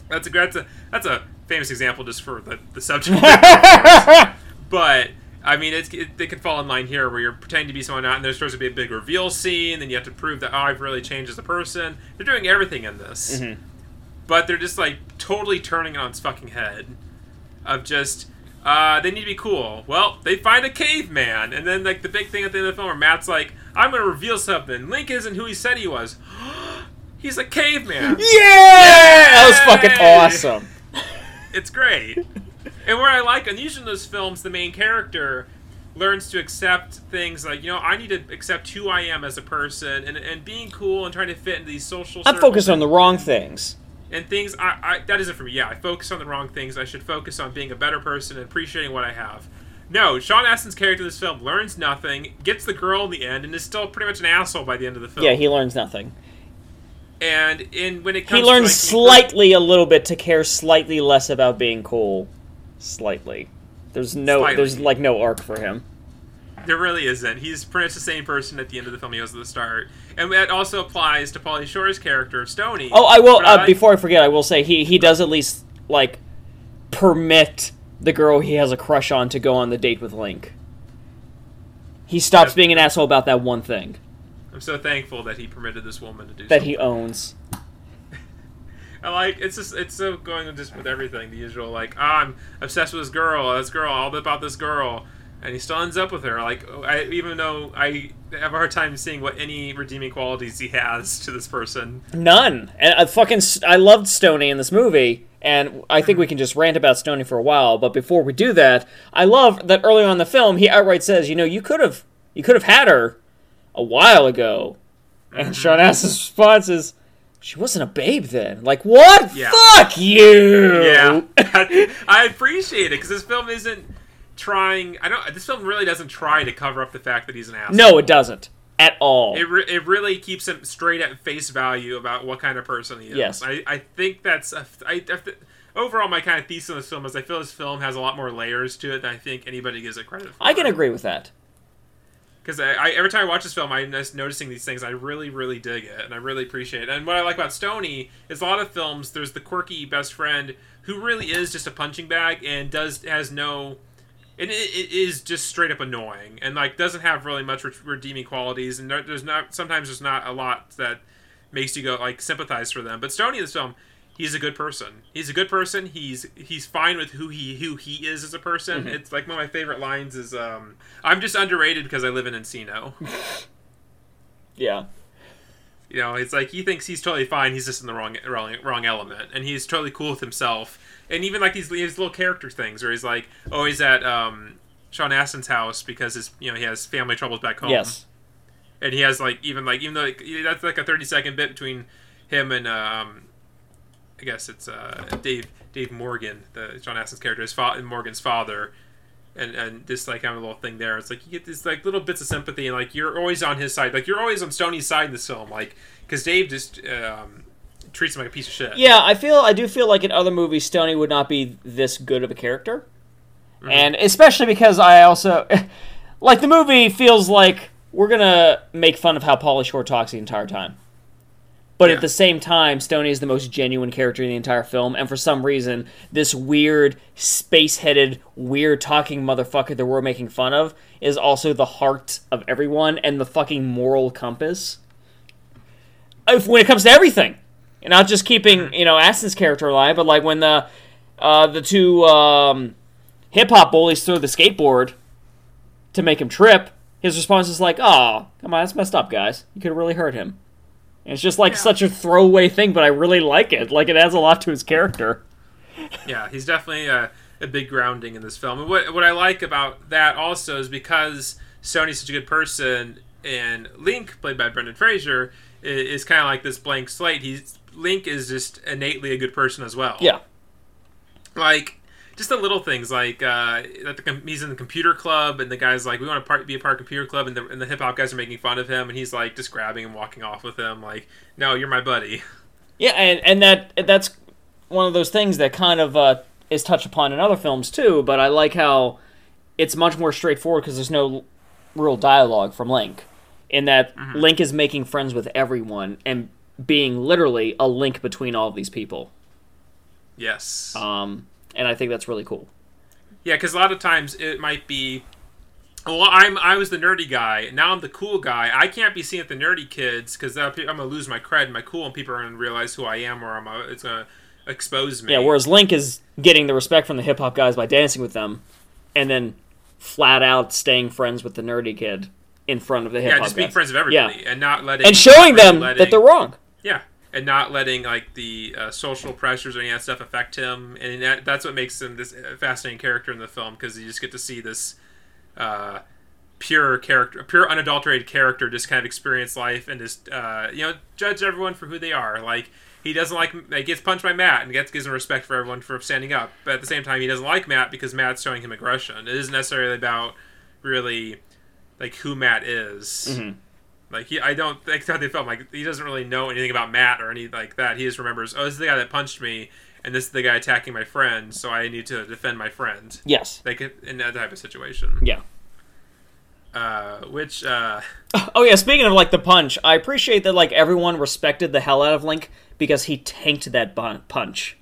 That's a that's a that's a famous example just for the the subject. but I mean, it's, it, they could fall in line here where you're pretending to be someone not, and there's supposed to be a big reveal scene, then you have to prove that oh, I've really changed as a person. They're doing everything in this, Mhm. but they're just like totally turning it on its fucking head. Of just uh, they need to be cool. Well, they find a caveman, and then like the big thing at the end of the film where Matt's like, "I'm gonna reveal something. Link isn't who he said he was. He's a caveman." Yeah, that was fucking awesome. It's great. and where I like, unusually in those films, the main character learns to accept things like, you know, I need to accept who I am as a person and, and being cool and trying to fit into these social I'm focused on the wrong things. and things I, I that isn't for me. Yeah, I focus on the wrong things. I should focus on being a better person and appreciating what I have. No, Sean Astin's character in this film learns nothing, gets the girl in the end, and is still pretty much an asshole by the end of the film. Yeah, he learns nothing. And in when it comes He learns like, slightly a little bit to care slightly less about being cool. Slightly. There's no Slightly. there's like no arc for him. There really isn't. He's pretty much the same person at the end of the film he was at the start, and that also applies to Pauly Shore's character of Stony. Oh, I will. Uh, before I forget, I will say he he does at least like permit the girl he has a crush on to go on the date with Link. He stops being an asshole about that one thing I'm so thankful that he permitted this woman to do that something. he owns. I like it's just it's so going just with everything the usual like ah, I'm obsessed with this girl this girl all about this girl and he still ends up with her like I even though I have a hard time seeing what any redeeming qualities he has to this person None. And I fucking I loved Stony in this movie, and I think we can just rant about Stony for a while. But before we do that, I love that early on in the film he outright says, "You know, you could have you could have had her a while ago." And mm-hmm. Sean Astin's response is, "She wasn't a babe then." Like what? Yeah. Fuck you. yeah I appreciate it because this film isn't trying I don't this film really doesn't try to cover up the fact that he's an asshole No, it doesn't at all. It, re- it really keeps him straight at face value about what kind of person he is. Yes. I, I think that's a, I, I th- overall my kind of thesis on this film is I feel this film has a lot more layers to it than I think anybody gives it credit for. I can agree with that. Because I, I every time I watch this film, I'm just noticing these things. I really, really dig it, and I really appreciate it. And what I like about Stony is a lot of films. There's the quirky best friend who really is just a punching bag and does has no. And it, it is just straight up annoying, and like doesn't have really much re- redeeming qualities, and there- there's not sometimes there's not a lot that makes you go like sympathize for them. But Stony in this film, he's a good person. He's a good person. He's he's fine with who he who he is as a person. It's like one of my favorite lines is um, "I'm just underrated because I live in Encino." Yeah. You know, it's like he thinks he's totally fine. He's just in the wrong wrong, wrong element, and he's totally cool with himself. And even like these these little character things, where he's like, oh, he's at um, Sean Astin's house because his you know he has family troubles back home. Yes. and he has like even like even though like, that's like a thirty second bit between him and um, I guess it's uh, Dave Dave Morgan, the Sean Astin's character, his fa- Morgan's father, and and this like kind of little thing there. It's like you get these like little bits of sympathy, and like you're always on his side, like you're always on Stoney's side in this film, like because Dave just um, treats him like a piece of shit. Yeah, I feel I do feel like in other movies Stony would not be this good of a character. And especially because I also like the movie feels like we're gonna make fun of how Pauly Shore talks the entire time. But Yeah. at the same time, Stony is the most genuine character in the entire film, and for some reason, this weird, space-headed, weird talking motherfucker that we're making fun of is also the heart of everyone and the fucking moral compass. If when it comes to everything, and not just keeping you know Astin's character alive, but like when the uh, the two um, hip hop bullies throw the skateboard to make him trip, his response is like, "Oh, come on, that's messed up, guys. You could have really hurt him." And it's just like Yeah. such a throwaway thing, but I really like it. Like it adds a lot to his character. yeah, he's definitely a, a big grounding in this film. And what what I like about that also is because Stony's such a good person, and Link, played by Brendan Fraser, is, is kind of like this blank slate. He's Link is just innately a good person as well. Yeah, like just the little things like uh, that the, com- he's in the computer club and the guy's like we want to part, be a part of computer club and the, and the hip hop guys are making fun of him and he's like just grabbing and walking off with him like no you're my buddy yeah, and and that that's one of those things that kind of uh, is touched upon in other films too. But I like how it's much more straightforward because there's no real dialogue from Link. In that Link is making friends with everyone and being literally a link between all of these people. yes Um, and I think that's really cool. yeah because a lot of times it might be well i'm i was the nerdy guy now i'm the cool guy i can't be seen at the nerdy kids because i'm gonna lose my cred and my cool and people are gonna realize who i am or i'm a, it's gonna expose me Yeah, whereas Link is getting the respect from the hip hop guys by dancing with them, and then flat out staying friends with the nerdy kid in front of the hip hop. yeah just being guys. friends with everybody yeah. and not letting and showing them letting- that they're wrong. Yeah, and not letting like the uh, social pressures or any of that stuff affect him, and that, that's what makes him this fascinating character in the film because you just get to see this uh, pure character, pure unadulterated character, just kind of experience life and just uh, you know judge everyone for who they are. Like he doesn't like he gets punched by Matt and gets gives him respect for everyone for standing up, but at the same time he doesn't like Matt because Matt's showing him aggression. It isn't necessarily about really like who Matt is. Mhm. Like he, I don't think that they felt like he doesn't really know anything about Matt or anything like that. He just remembers, oh, this is the guy that punched me, and this is the guy attacking my friend, so I need to defend my friend. Yes. Like in that type of situation. Yeah. Uh, which uh, Oh yeah, speaking of like the punch, I appreciate that like everyone respected the hell out of Link because he tanked that bun- punch.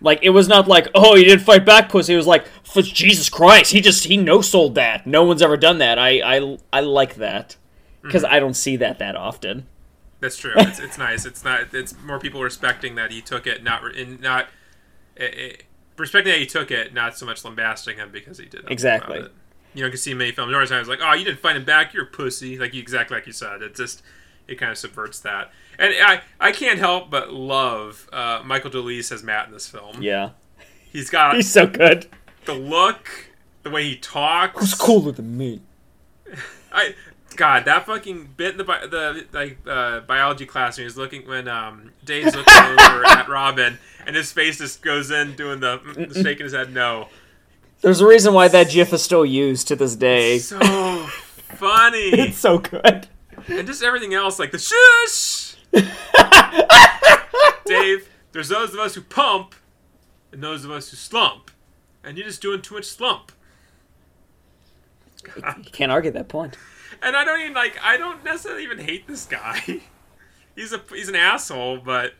Like it was not like, oh, he didn't fight back, pussy. It was like, for Jesus Christ, he just he no sold that. No one's ever done that. I I I like that because I don't see that that often. that's true. It's, it's nice. It's not. It's more people respecting that he took it, not in not eh, eh, respecting that he took it, not so much lambasting him because he did nothing Exactly. about it. You know, you can see many films. Normally, times like, oh, you didn't fight him back. You're a pussy. Like you exactly like you said. It just it kind of subverts that. And I I can't help but love uh, Michael DeLuise as Matt in this film. Yeah, He's got he's so good. the look, the way he talks. Who's cooler than me? I God, that fucking bit in the bi- the like uh, biology class when he's looking when um Dave's looking over at Robin and his face just goes in doing the mm, shaking his head no. There's a reason why that GIF is still used to this day. So funny. It's so good. and just everything else like the shush. Dave, there's those of us who pump and those of us who slump. And you're just doing too much slump. You can't argue that point. And I don't even like. I don't necessarily even hate this guy. he's a he's an asshole, but at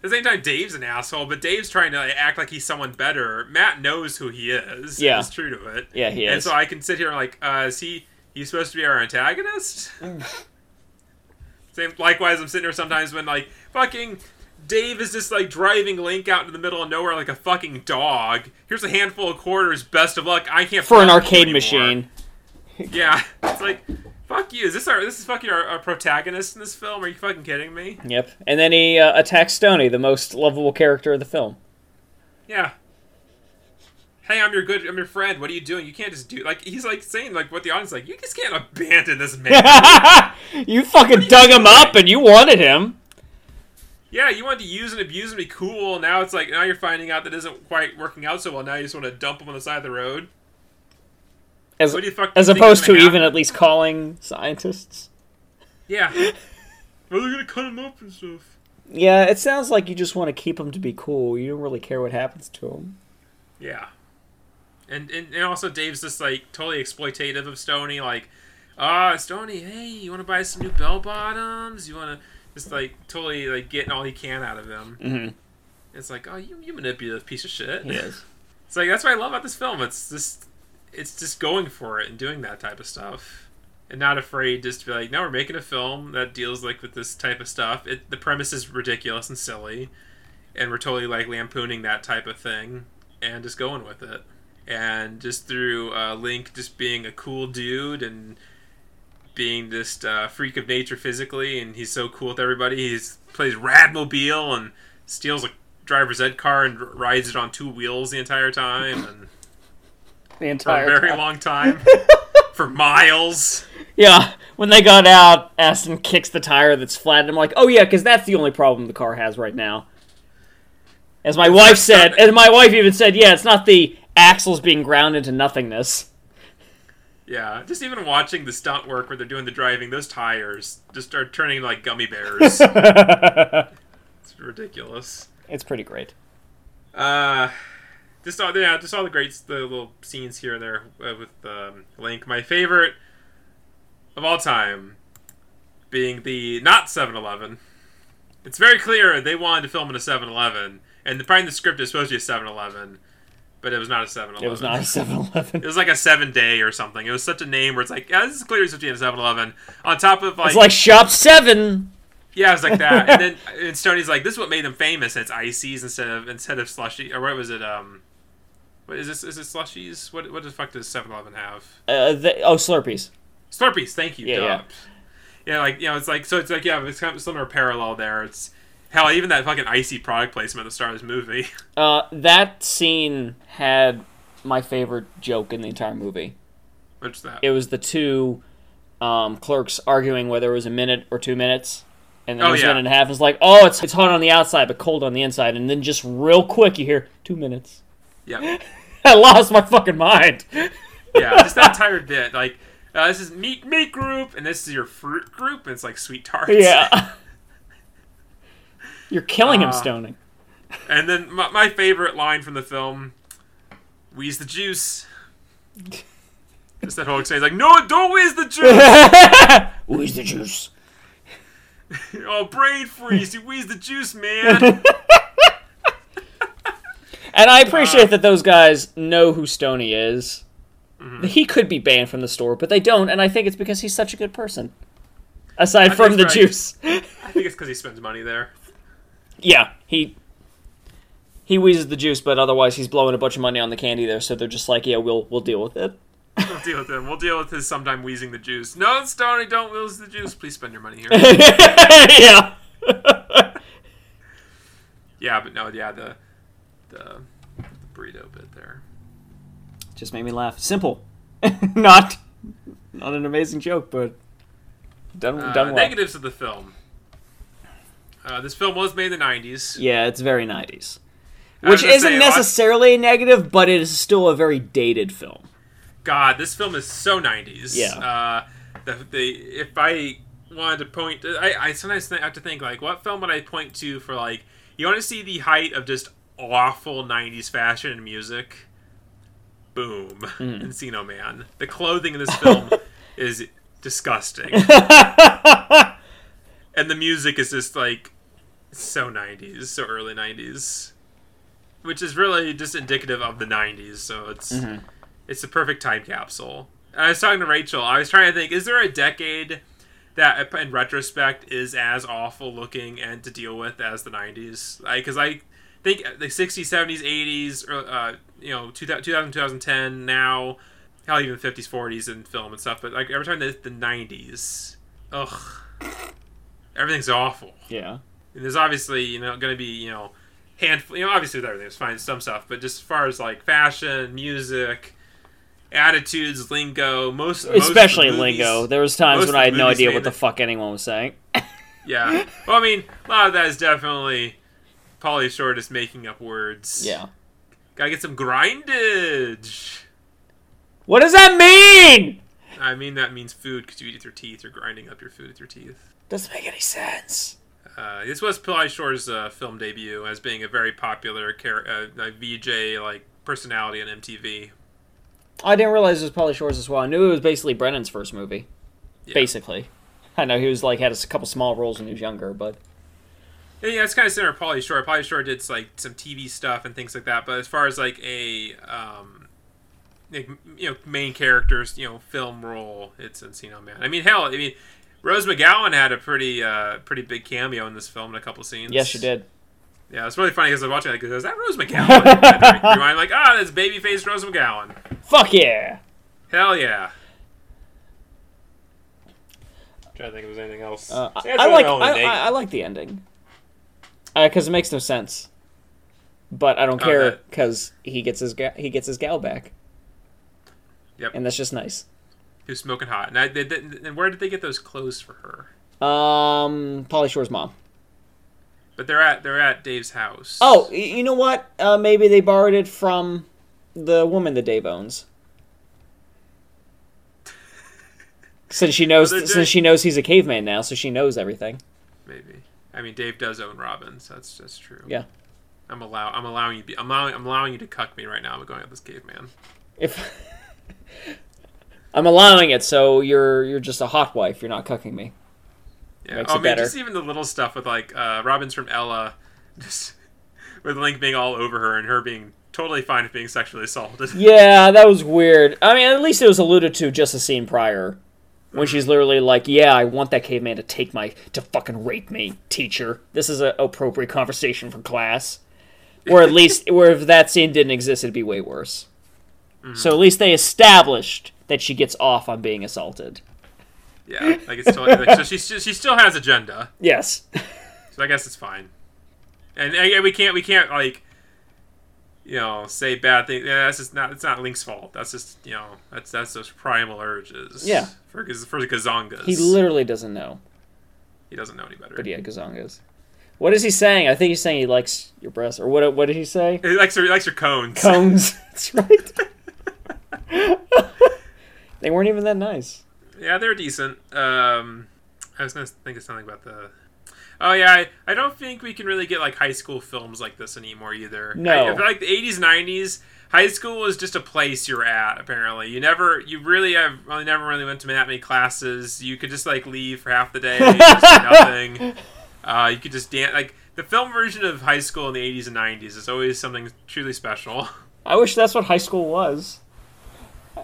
the same time, Dave's an asshole. But Dave's trying to like, act like he's someone better. Matt knows who he is. Yeah. he's true to it. Yeah, he is. And so I can sit here and like, uh, is he? He's supposed to be our antagonist. Same. Likewise, I'm sitting here sometimes when like fucking. Dave is just like driving Link out into the middle of nowhere like a fucking dog. Here's a handful of quarters. Best of luck. I can't For an play with you arcade machine. Yeah, it's like, fuck you. Is this our? This is fucking our, our protagonist in this film? Are you fucking kidding me? Yep. And then he uh, attacks Stony, the most lovable character of the film. Yeah. Hey, I'm your good. I'm your friend. What are you doing? You can't just do like he's like saying like what the audience is like. You just can't abandon this man. you fucking dug him up and you wanted him. yeah, you wanted to use and abuse and be cool. Now it's like now you're finding out that isn't quite working out so well. Now you just want to dump him on the side of the road. As, What do you fuck? as opposed to gonna even at least calling scientists. yeah. Well, they're gonna cut him up and stuff. Yeah, it sounds like you just want to keep him to be cool. You don't really care what happens to him. Yeah. And, and and also Dave's just like totally exploitative of Stony, like, ah, Stony, hey, you want to buy some new bell bottoms? You want to just like totally like getting all he can out of him. Mm-hmm. It's like, oh, you you manipulative piece of shit. He is. It's like that's what I love about this film. It's just it's just going for it and doing that type of stuff. And not afraid just to be like, no, we're making a film that deals like with this type of stuff. It the premise is ridiculous and silly, and we're totally like lampooning that type of thing and just going with it. And just through uh, Link just being a cool dude and being this uh, freak of nature physically, and he's so cool with everybody. He's plays Radmobile and steals a driver's ed car and rides it on two wheels the entire time and The for a entire very time. long time for miles. Yeah, when they got out, Astin kicks the tire that's flat, and I'm like, oh yeah, because that's the only problem the car has right now. As my wife said, and my wife even said, yeah, it's not the axles being ground into nothingness. Yeah, just even watching the stunt work where they're doing the driving, those tires just start turning like gummy bears. it's ridiculous. It's pretty great. Uh, just all yeah, just all the great the little scenes here and there uh, with um, Link. My favorite of all time being the not 7-Eleven. It's very clear they wanted to film in a 7-Eleven, and the, probably the script is supposed to be a 7-Eleven, but it was not a 7-Eleven. It was not a 7-Eleven. It was like a seven day or something. It was such a name where it's like, yeah, this is clearly supposed to be a 7 Eleven. On top of like, It's like Shop 7! yeah, it's like that. and then and Stoney's like, this is what made them famous. It's ices instead of instead of slushy or what was it? Um, what is this? Is it slushies? What what the fuck does 7 Eleven have? Uh, the, oh, Slurpees. Slurpees. Thank you. Yeah, duh. yeah. Yeah, like you know, it's like so. It's like yeah, it's kind of similar parallel there. It's hell, even that fucking icy product placement at the start of this movie. Uh, that scene had my favorite joke in the entire movie. What's that? It was the two um, clerks arguing whether it was a minute or two minutes. And then Oh, it was a minute and a half. It's like, oh, it's, it's hot on the outside, but cold on the inside. And then just real quick, you hear two minutes. yeah. I lost my fucking mind. yeah, just that entire bit. Like, uh, this is meat meat group, and this is your fruit group, and it's like sweet tarts. Yeah. You're killing him, Uh, Stoning. And then my, my favorite line from the film, "Wheeze the juice." Just that whole exchange, like, no, don't wheeze the juice. wheeze the juice? oh, brain freeze! You wheeze the juice, man. And I appreciate that those guys know who Stony is. Mm-hmm. He could be banned from the store, but they don't, and I think it's because he's such a good person. Aside I from the right. juice. I think it's because he spends money there. yeah, he he wheezes the juice, but otherwise he's blowing a bunch of money on the candy there, so they're just like, yeah, we'll we'll deal with it. We'll deal with him. We'll deal with his sometime wheezing the juice. No, Stony, don't wheeze the juice. Please spend your money here. yeah. yeah, but no, yeah, the the, the burrito bit there. Just made me laugh. Simple. not not an amazing joke, but done Uh, done well. negatives of the film. Uh, this film was made in the '90s. Yeah, it's very 90s. Which isn't say, necessarily a negative, but it is still a very dated film. God, this film is so '90s. Yeah. Uh, the, the if I wanted to point, I, I sometimes th- have to think like, what film would I point to for like, you want to see the height of just awful '90s fashion and music? Boom, Hmm. Encino Man. The clothing in this film is disgusting, and the music is just like so '90s, so early '90s, which is really just indicative of the '90s. So it's it's the perfect time capsule. And I was talking to Rachel. I was trying to think: is there a decade that, in retrospect, is as awful looking and to deal with as the '90s? Because I think the '60s, '70s, '80s, or, uh, you know, 2000, 2010, now, hell, even '50s, '40s in film and stuff. But like every time the, the '90s, ugh, everything's awful. Yeah. And there's obviously you know going to be you know handful you know obviously with everything there's fine some stuff but just as far as like fashion music attitudes lingo most most the Especially movies- lingo. There was times when I had no idea what the fuck anyone was saying. yeah well i mean a lot of that is definitely Pauly Shore is making up words yeah. gotta get some grindage What does that mean? i mean that means food because you eat with your teeth you're grinding up your food with your teeth Doesn't make any sense. uh, this was Pauly Shore's uh, film debut as being a very popular char- uh, VJ like personality on MTV. I didn't realize it was Pauly Shores as well. I knew it was basically Brennan's first movie. Yeah. Basically. I know he was like had a couple small roles when he was younger, but yeah, it's kind of similar to Pauly Shore. Pauly Shore did like some TV stuff and things like that. But as far as like a um, like, you know main characters, you know, film role, it's Encino Man. I mean, hell, I mean, Rose McGowan had a pretty uh, pretty big cameo in this film in a couple scenes. yes, she did. Yeah, it's really funny because I was watching it. Like, is that Rose McGowan? And I rewind, like, ah, that's babyface Rose McGowan. Fuck yeah. Hell yeah. trying to think if there's anything else. Uh, I, I like I. I, I like the ending because it makes no sense. But I don't Oh, care because he gets his ga- he gets his gal back, Yep. and that's just nice. Who's smoking hot? And, I, they, they, and where did they get those clothes for her? Um, Pauly Shore's mom. But they're at they're at Dave's house. Oh, you know what? Uh, maybe they borrowed it from the woman that Dave owns. Since she knows, Well, since she knows he's a caveman now, so she knows everything. maybe. I mean, Dave does own Robin, so that's that's true. Yeah. I'm allow I'm allowing you. to Be, I'm allowing I'm allowing you to cuck me right now. I'm going at this caveman. If I'm allowing it, so you're you're just a hot wife. You're not cucking me. Yeah. Makes oh, I mean, better. just even the little stuff with like uh, Robin's from Ella, just with Link being all over her and her being totally fine with being sexually assaulted. Yeah, that was weird. I mean, at least it was alluded to just a scene prior. When she's literally like, "Yeah, I want that caveman to take my to fucking rape me, teacher. This is an appropriate conversation for class." Or at least, or if that scene didn't exist, it'd be way worse. So at least they established that she gets off on being assaulted. Yeah, like it's totally, like, so she she still has agenda. Yes. So I guess it's fine. And, and we can't we can't like you know say bad things. Yeah, that's just not it's not Link's fault. That's just you know that's that's those primal urges. Yeah. For for the Gazongas. He literally doesn't know. he doesn't know any better. But yeah, Gazongas. What is he saying? I think he's saying he likes your breasts. Or what? What did he say? He likes her. He likes her cones. Cones. That's right. they weren't even that nice. Yeah, they're decent. Um, I was gonna think of something about the. Oh yeah, I, I don't think we can really get like high school films like this anymore either. No. I, feel like the '80s, '90s high school was just a place you're at. Apparently, you never, you really, have never really went to that many classes. You could just like leave for half the day, nothing. Uh, you could just dance. Like the film version of high school in the '80s and '90s is always something truly special. I wish that's what high school was.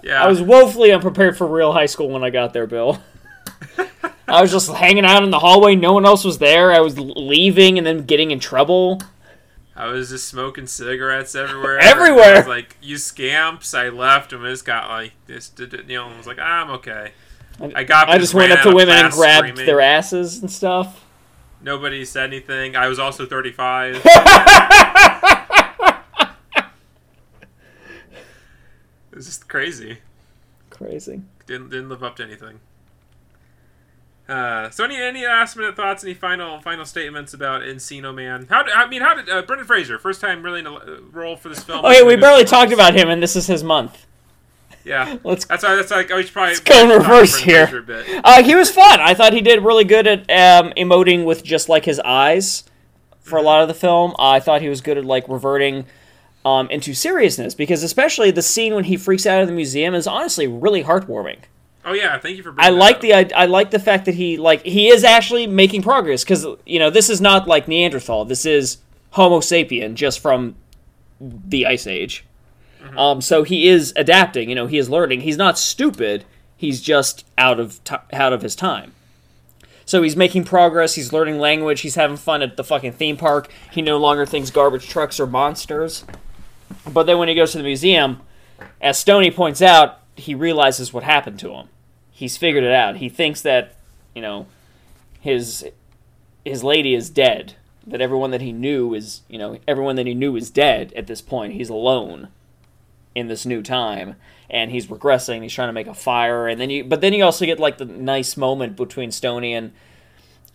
Yeah, I was woefully unprepared for real high school when I got there, Bill. I was just hanging out in the hallway. No one else was there. I was leaving and then getting in trouble. I was just smoking cigarettes everywhere. Everywhere! I was like, you scamps. I left and I just got like this. did You know, I was like, ah, I'm okay. I got. I just went up to women and grabbed their asses and stuff. Nobody said anything. I was also 35. it was just crazy. Crazy. Didn't didn't live up to anything. Uh, so any any last minute thoughts? Any final final statements about Encino Man? How did, I mean, how did uh, Brendan Fraser first time really in a uh, role for this film? Oh Okay, we barely talked about him, and this is his month. Yeah, Let's that's why that's like I should probably Let's go in reverse here. Fraser a bit. Uh, he was fun. I thought he did really good at um, emoting with just like his eyes for a lot of the film. I thought he was good at like reverting um, into seriousness because especially the scene when he freaks out of the museum is honestly really heartwarming. Oh yeah, thank you for. I like up. the I, I like the fact that he like he is actually making progress because you know this is not like Neanderthal. This is Homo sapien just from the Ice Age. Um, so he is adapting. You know, he is learning. He's not stupid. He's just out of ti out of his time. So he's making progress. He's learning language. He's having fun at the fucking theme park. He no longer thinks garbage trucks are monsters. But then when he goes to the museum, as Stoney points out, he realizes what happened to him. He's figured it out. He thinks that, you know, his his lady is dead. That everyone that he knew is, you know, everyone that he knew is dead at this point. He's alone in this new time and he's regressing. He's trying to make a fire and then you but then you also get like the nice moment between Stony and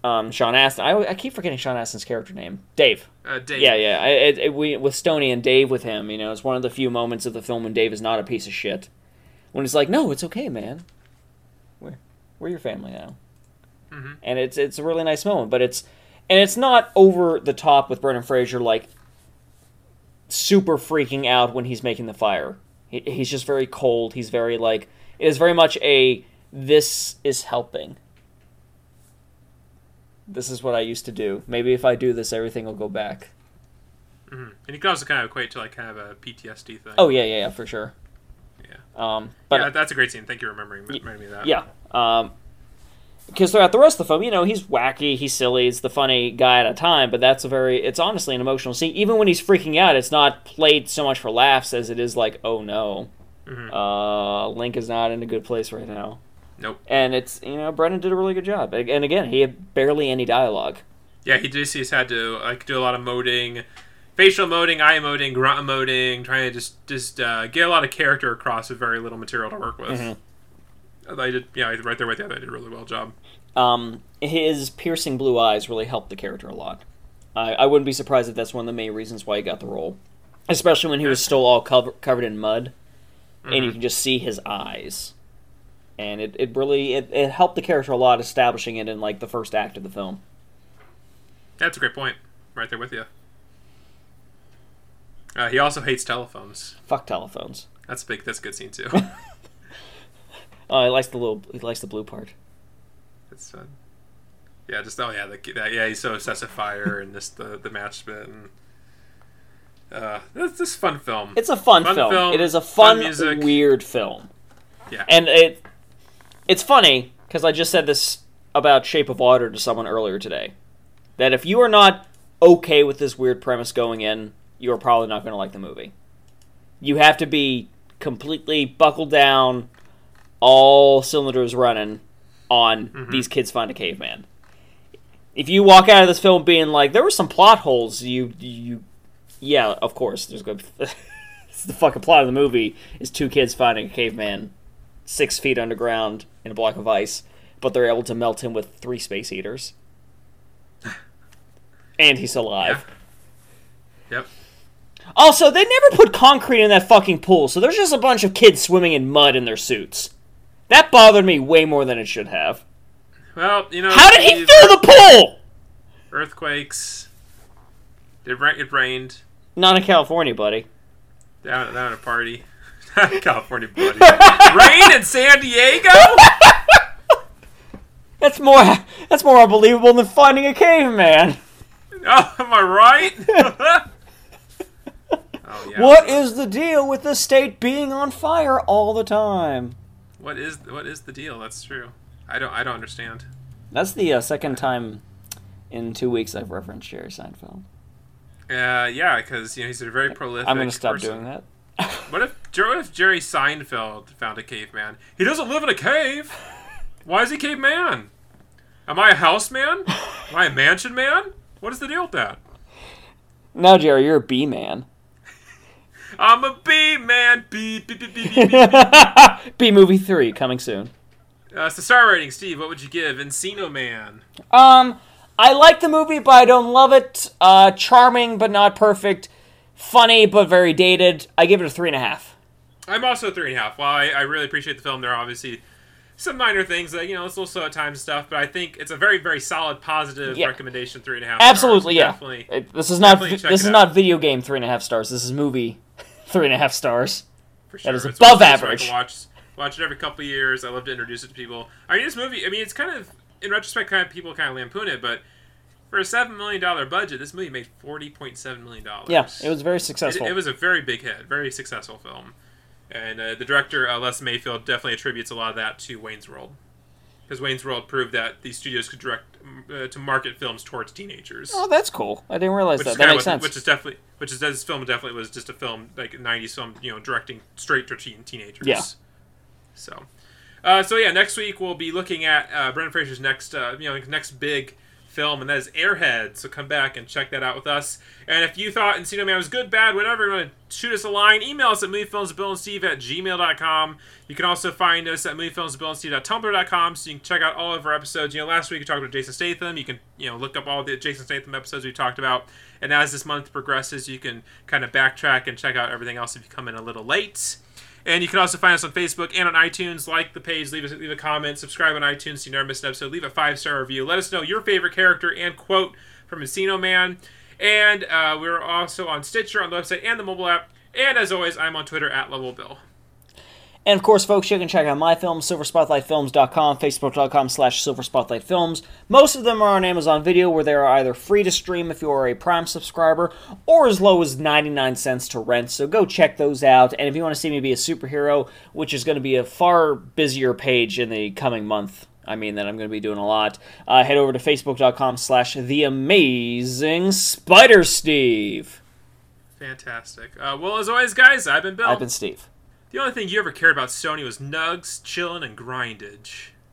um, Sean Astin. I, I keep forgetting Sean Astin's character name. Dave. Uh, Dave. Yeah, yeah. I, it, it, we, with Stoney and Dave with him, you know, it's one of the few moments of the film when Dave is not a piece of shit. When he's like, "No, it's okay, man. We're we're your family now." Mhm. And it's it's a really nice moment, but it's and it's not over the top with Brendan Fraser like super freaking out when he's making the fire. He, he's just very cold. He's very like it is very much a this is helping. This is what I used to do. Maybe if I do this, everything will go back. Mhm. And you can also kind of equate to like kind of a PTSD thing. Oh yeah, yeah, yeah, for sure. Um, but yeah, that's a great scene. Thank you for remembering, reminding me of that. yeah, um, because throughout the rest of the film, you know, he's wacky, he's silly, he's the funny guy at a time. But that's a very, it's honestly an emotional scene. Even when he's freaking out, it's not played so much for laughs as it is like, oh no, Mhm. uh, Link is not in a good place right now. Nope. And it's you know, Brendan did a really good job. And again, he had barely any dialogue. Yeah, he just he's had to like do a lot of moding, facial moding, eye moding, grunt moding, trying to just just uh, get a lot of character across with very little material to work with. Mhm. I did, yeah, right there with you. I did a really well job. Um, his piercing blue eyes really helped the character a lot. I, I wouldn't be surprised if that's one of the main reasons why he got the role, especially when he was still all cover, covered in mud, and you Mhm. can just see his eyes, and it, it really it, it helped the character a lot, establishing it in like the first act of the film. That's a great point. Right there with you. Uh, he also hates telephones. Fuck telephones. That's big. That's a good scene too. Oh, he likes the little he likes the blue part. it's fun. yeah, just oh yeah, the, that, yeah. He's so obsessed with fire and this the the match bit and uh, this this fun film. It's a fun, Fun film. film, It is a fun fun, weird film. Yeah. And it it's funny because I just said this about Shape of Water to someone earlier today. That if you are not okay with this weird premise going in, you are probably not going to like the movie. You have to be completely buckled down, all cylinders running on mm-hmm. these kids find a caveman. If you walk out of this film being like, there were some plot holes, you you yeah, of course, there's going to it's the fucking plot of the movie is two kids finding a caveman six feet underground in a block of ice, but they're able to melt him with three space heaters. and he's alive. Yep. Also, they never put concrete in that fucking pool, so there's just a bunch of kids swimming in mud in their suits. That bothered me way more than it should have. Well, you know. How did he fill the pool? Earthquakes. It, ra- it rained. Not in California, buddy. down down at a party. Not in California buddy. Rain in San Diego. That's more that's more unbelievable than finding a caveman. Oh, am I right? Oh yeah. What is the deal with the state being on fire all the time? What is what is the deal? That's true. I don't I don't understand. That's the uh, second time in two weeks I've referenced Jerry Seinfeld. Uh, yeah, because you know he's a very prolific. I'm gonna stop person. doing that. What if what if Jerry Seinfeld found a caveman? He doesn't live in a cave. Why is he caveman? Am I a house man? Am I a mansion man? What is the deal with that? Now, Jerry, you're a bee man. I'm a bee man. Bee bee bee bee bee. bee. bee movie three coming soon. Uh, so star rating, Steve. What would you give Encino Man? Um, I like the movie, but I don't love it. Uh, charming but not perfect. Funny but very dated. I give it a three and a half. I'm also three and a half. While I, I really appreciate the film, there are obviously some minor things that you know it's a little slow at times stuff, but I think it's a very very solid positive Yeah. recommendation. Three and a half. Absolutely, stars. yeah. Definitely. It- this is not this is not video game three and a half stars. This is movie three and a half stars. For sure. is It's above one of those where I average. watch watch it every couple years. I love to introduce it to people. I mean, this movie. I mean, it's kind of in retrospect, kind of people kind of lampoon it, but for a seven million dollar budget, this movie made forty point seven million dollars. Yeah, it was very It, successful. it was a very big hit, very successful film, and uh, the director uh, Les Mayfield definitely attributes a lot of that to Wayne's World, because Wayne's World proved that these studios could direct uh, to market films towards teenagers. oh, that's cool. I didn't realize Which that. That makes what- sense. Which is definitely, which is this film definitely was just a film like a '90s film, you know, directing straight to teen teenagers. Yeah. So, uh, so yeah, next week we'll be looking at uh, Brendan Fraser's next, uh, you know, next big film, and that is Airhead. So come back and check that out with us. And if you thought Encino Man was good, bad, whatever, you want to shoot us a line, email us at moviefilmsbillandsteve at gmail.com. You can also find us at moviefilmsbillandsteve.tumblr.com, so you can check out all of our episodes. You know, last week we talked about Jason Statham. You can, you know, look up all the Jason Statham episodes we talked about. And as this month progresses, you can kind of backtrack and check out everything else if you come in a little late. And you can also find us on Facebook and on iTunes. Like the page, leave us leave a comment, subscribe on iTunes so you never miss an episode. Leave a five star review. Let us know your favorite character and quote from Encino Man. And uh, we're also on Stitcher on the website and the mobile app. And as always, I'm on Twitter at Level Bill. And of course, folks, you can check out my films, silverspotlightfilms.com, facebook.com slash silverspotlightfilms. Most of them are on Amazon Video, where they are either free to stream if you are a Prime subscriber, or as low as 99 cents to rent. So go check those out. And if you want to see me be a superhero, which is going to be a far busier page in the coming month, I mean that I'm going to be doing a lot, uh, head over to facebook.com slash the amazing Spider Steve. Fantastic. Uh, well, as always, guys, I've been Bill. I've been Steve. The only thing you ever cared about Stony was nugs, chillin', and grindage.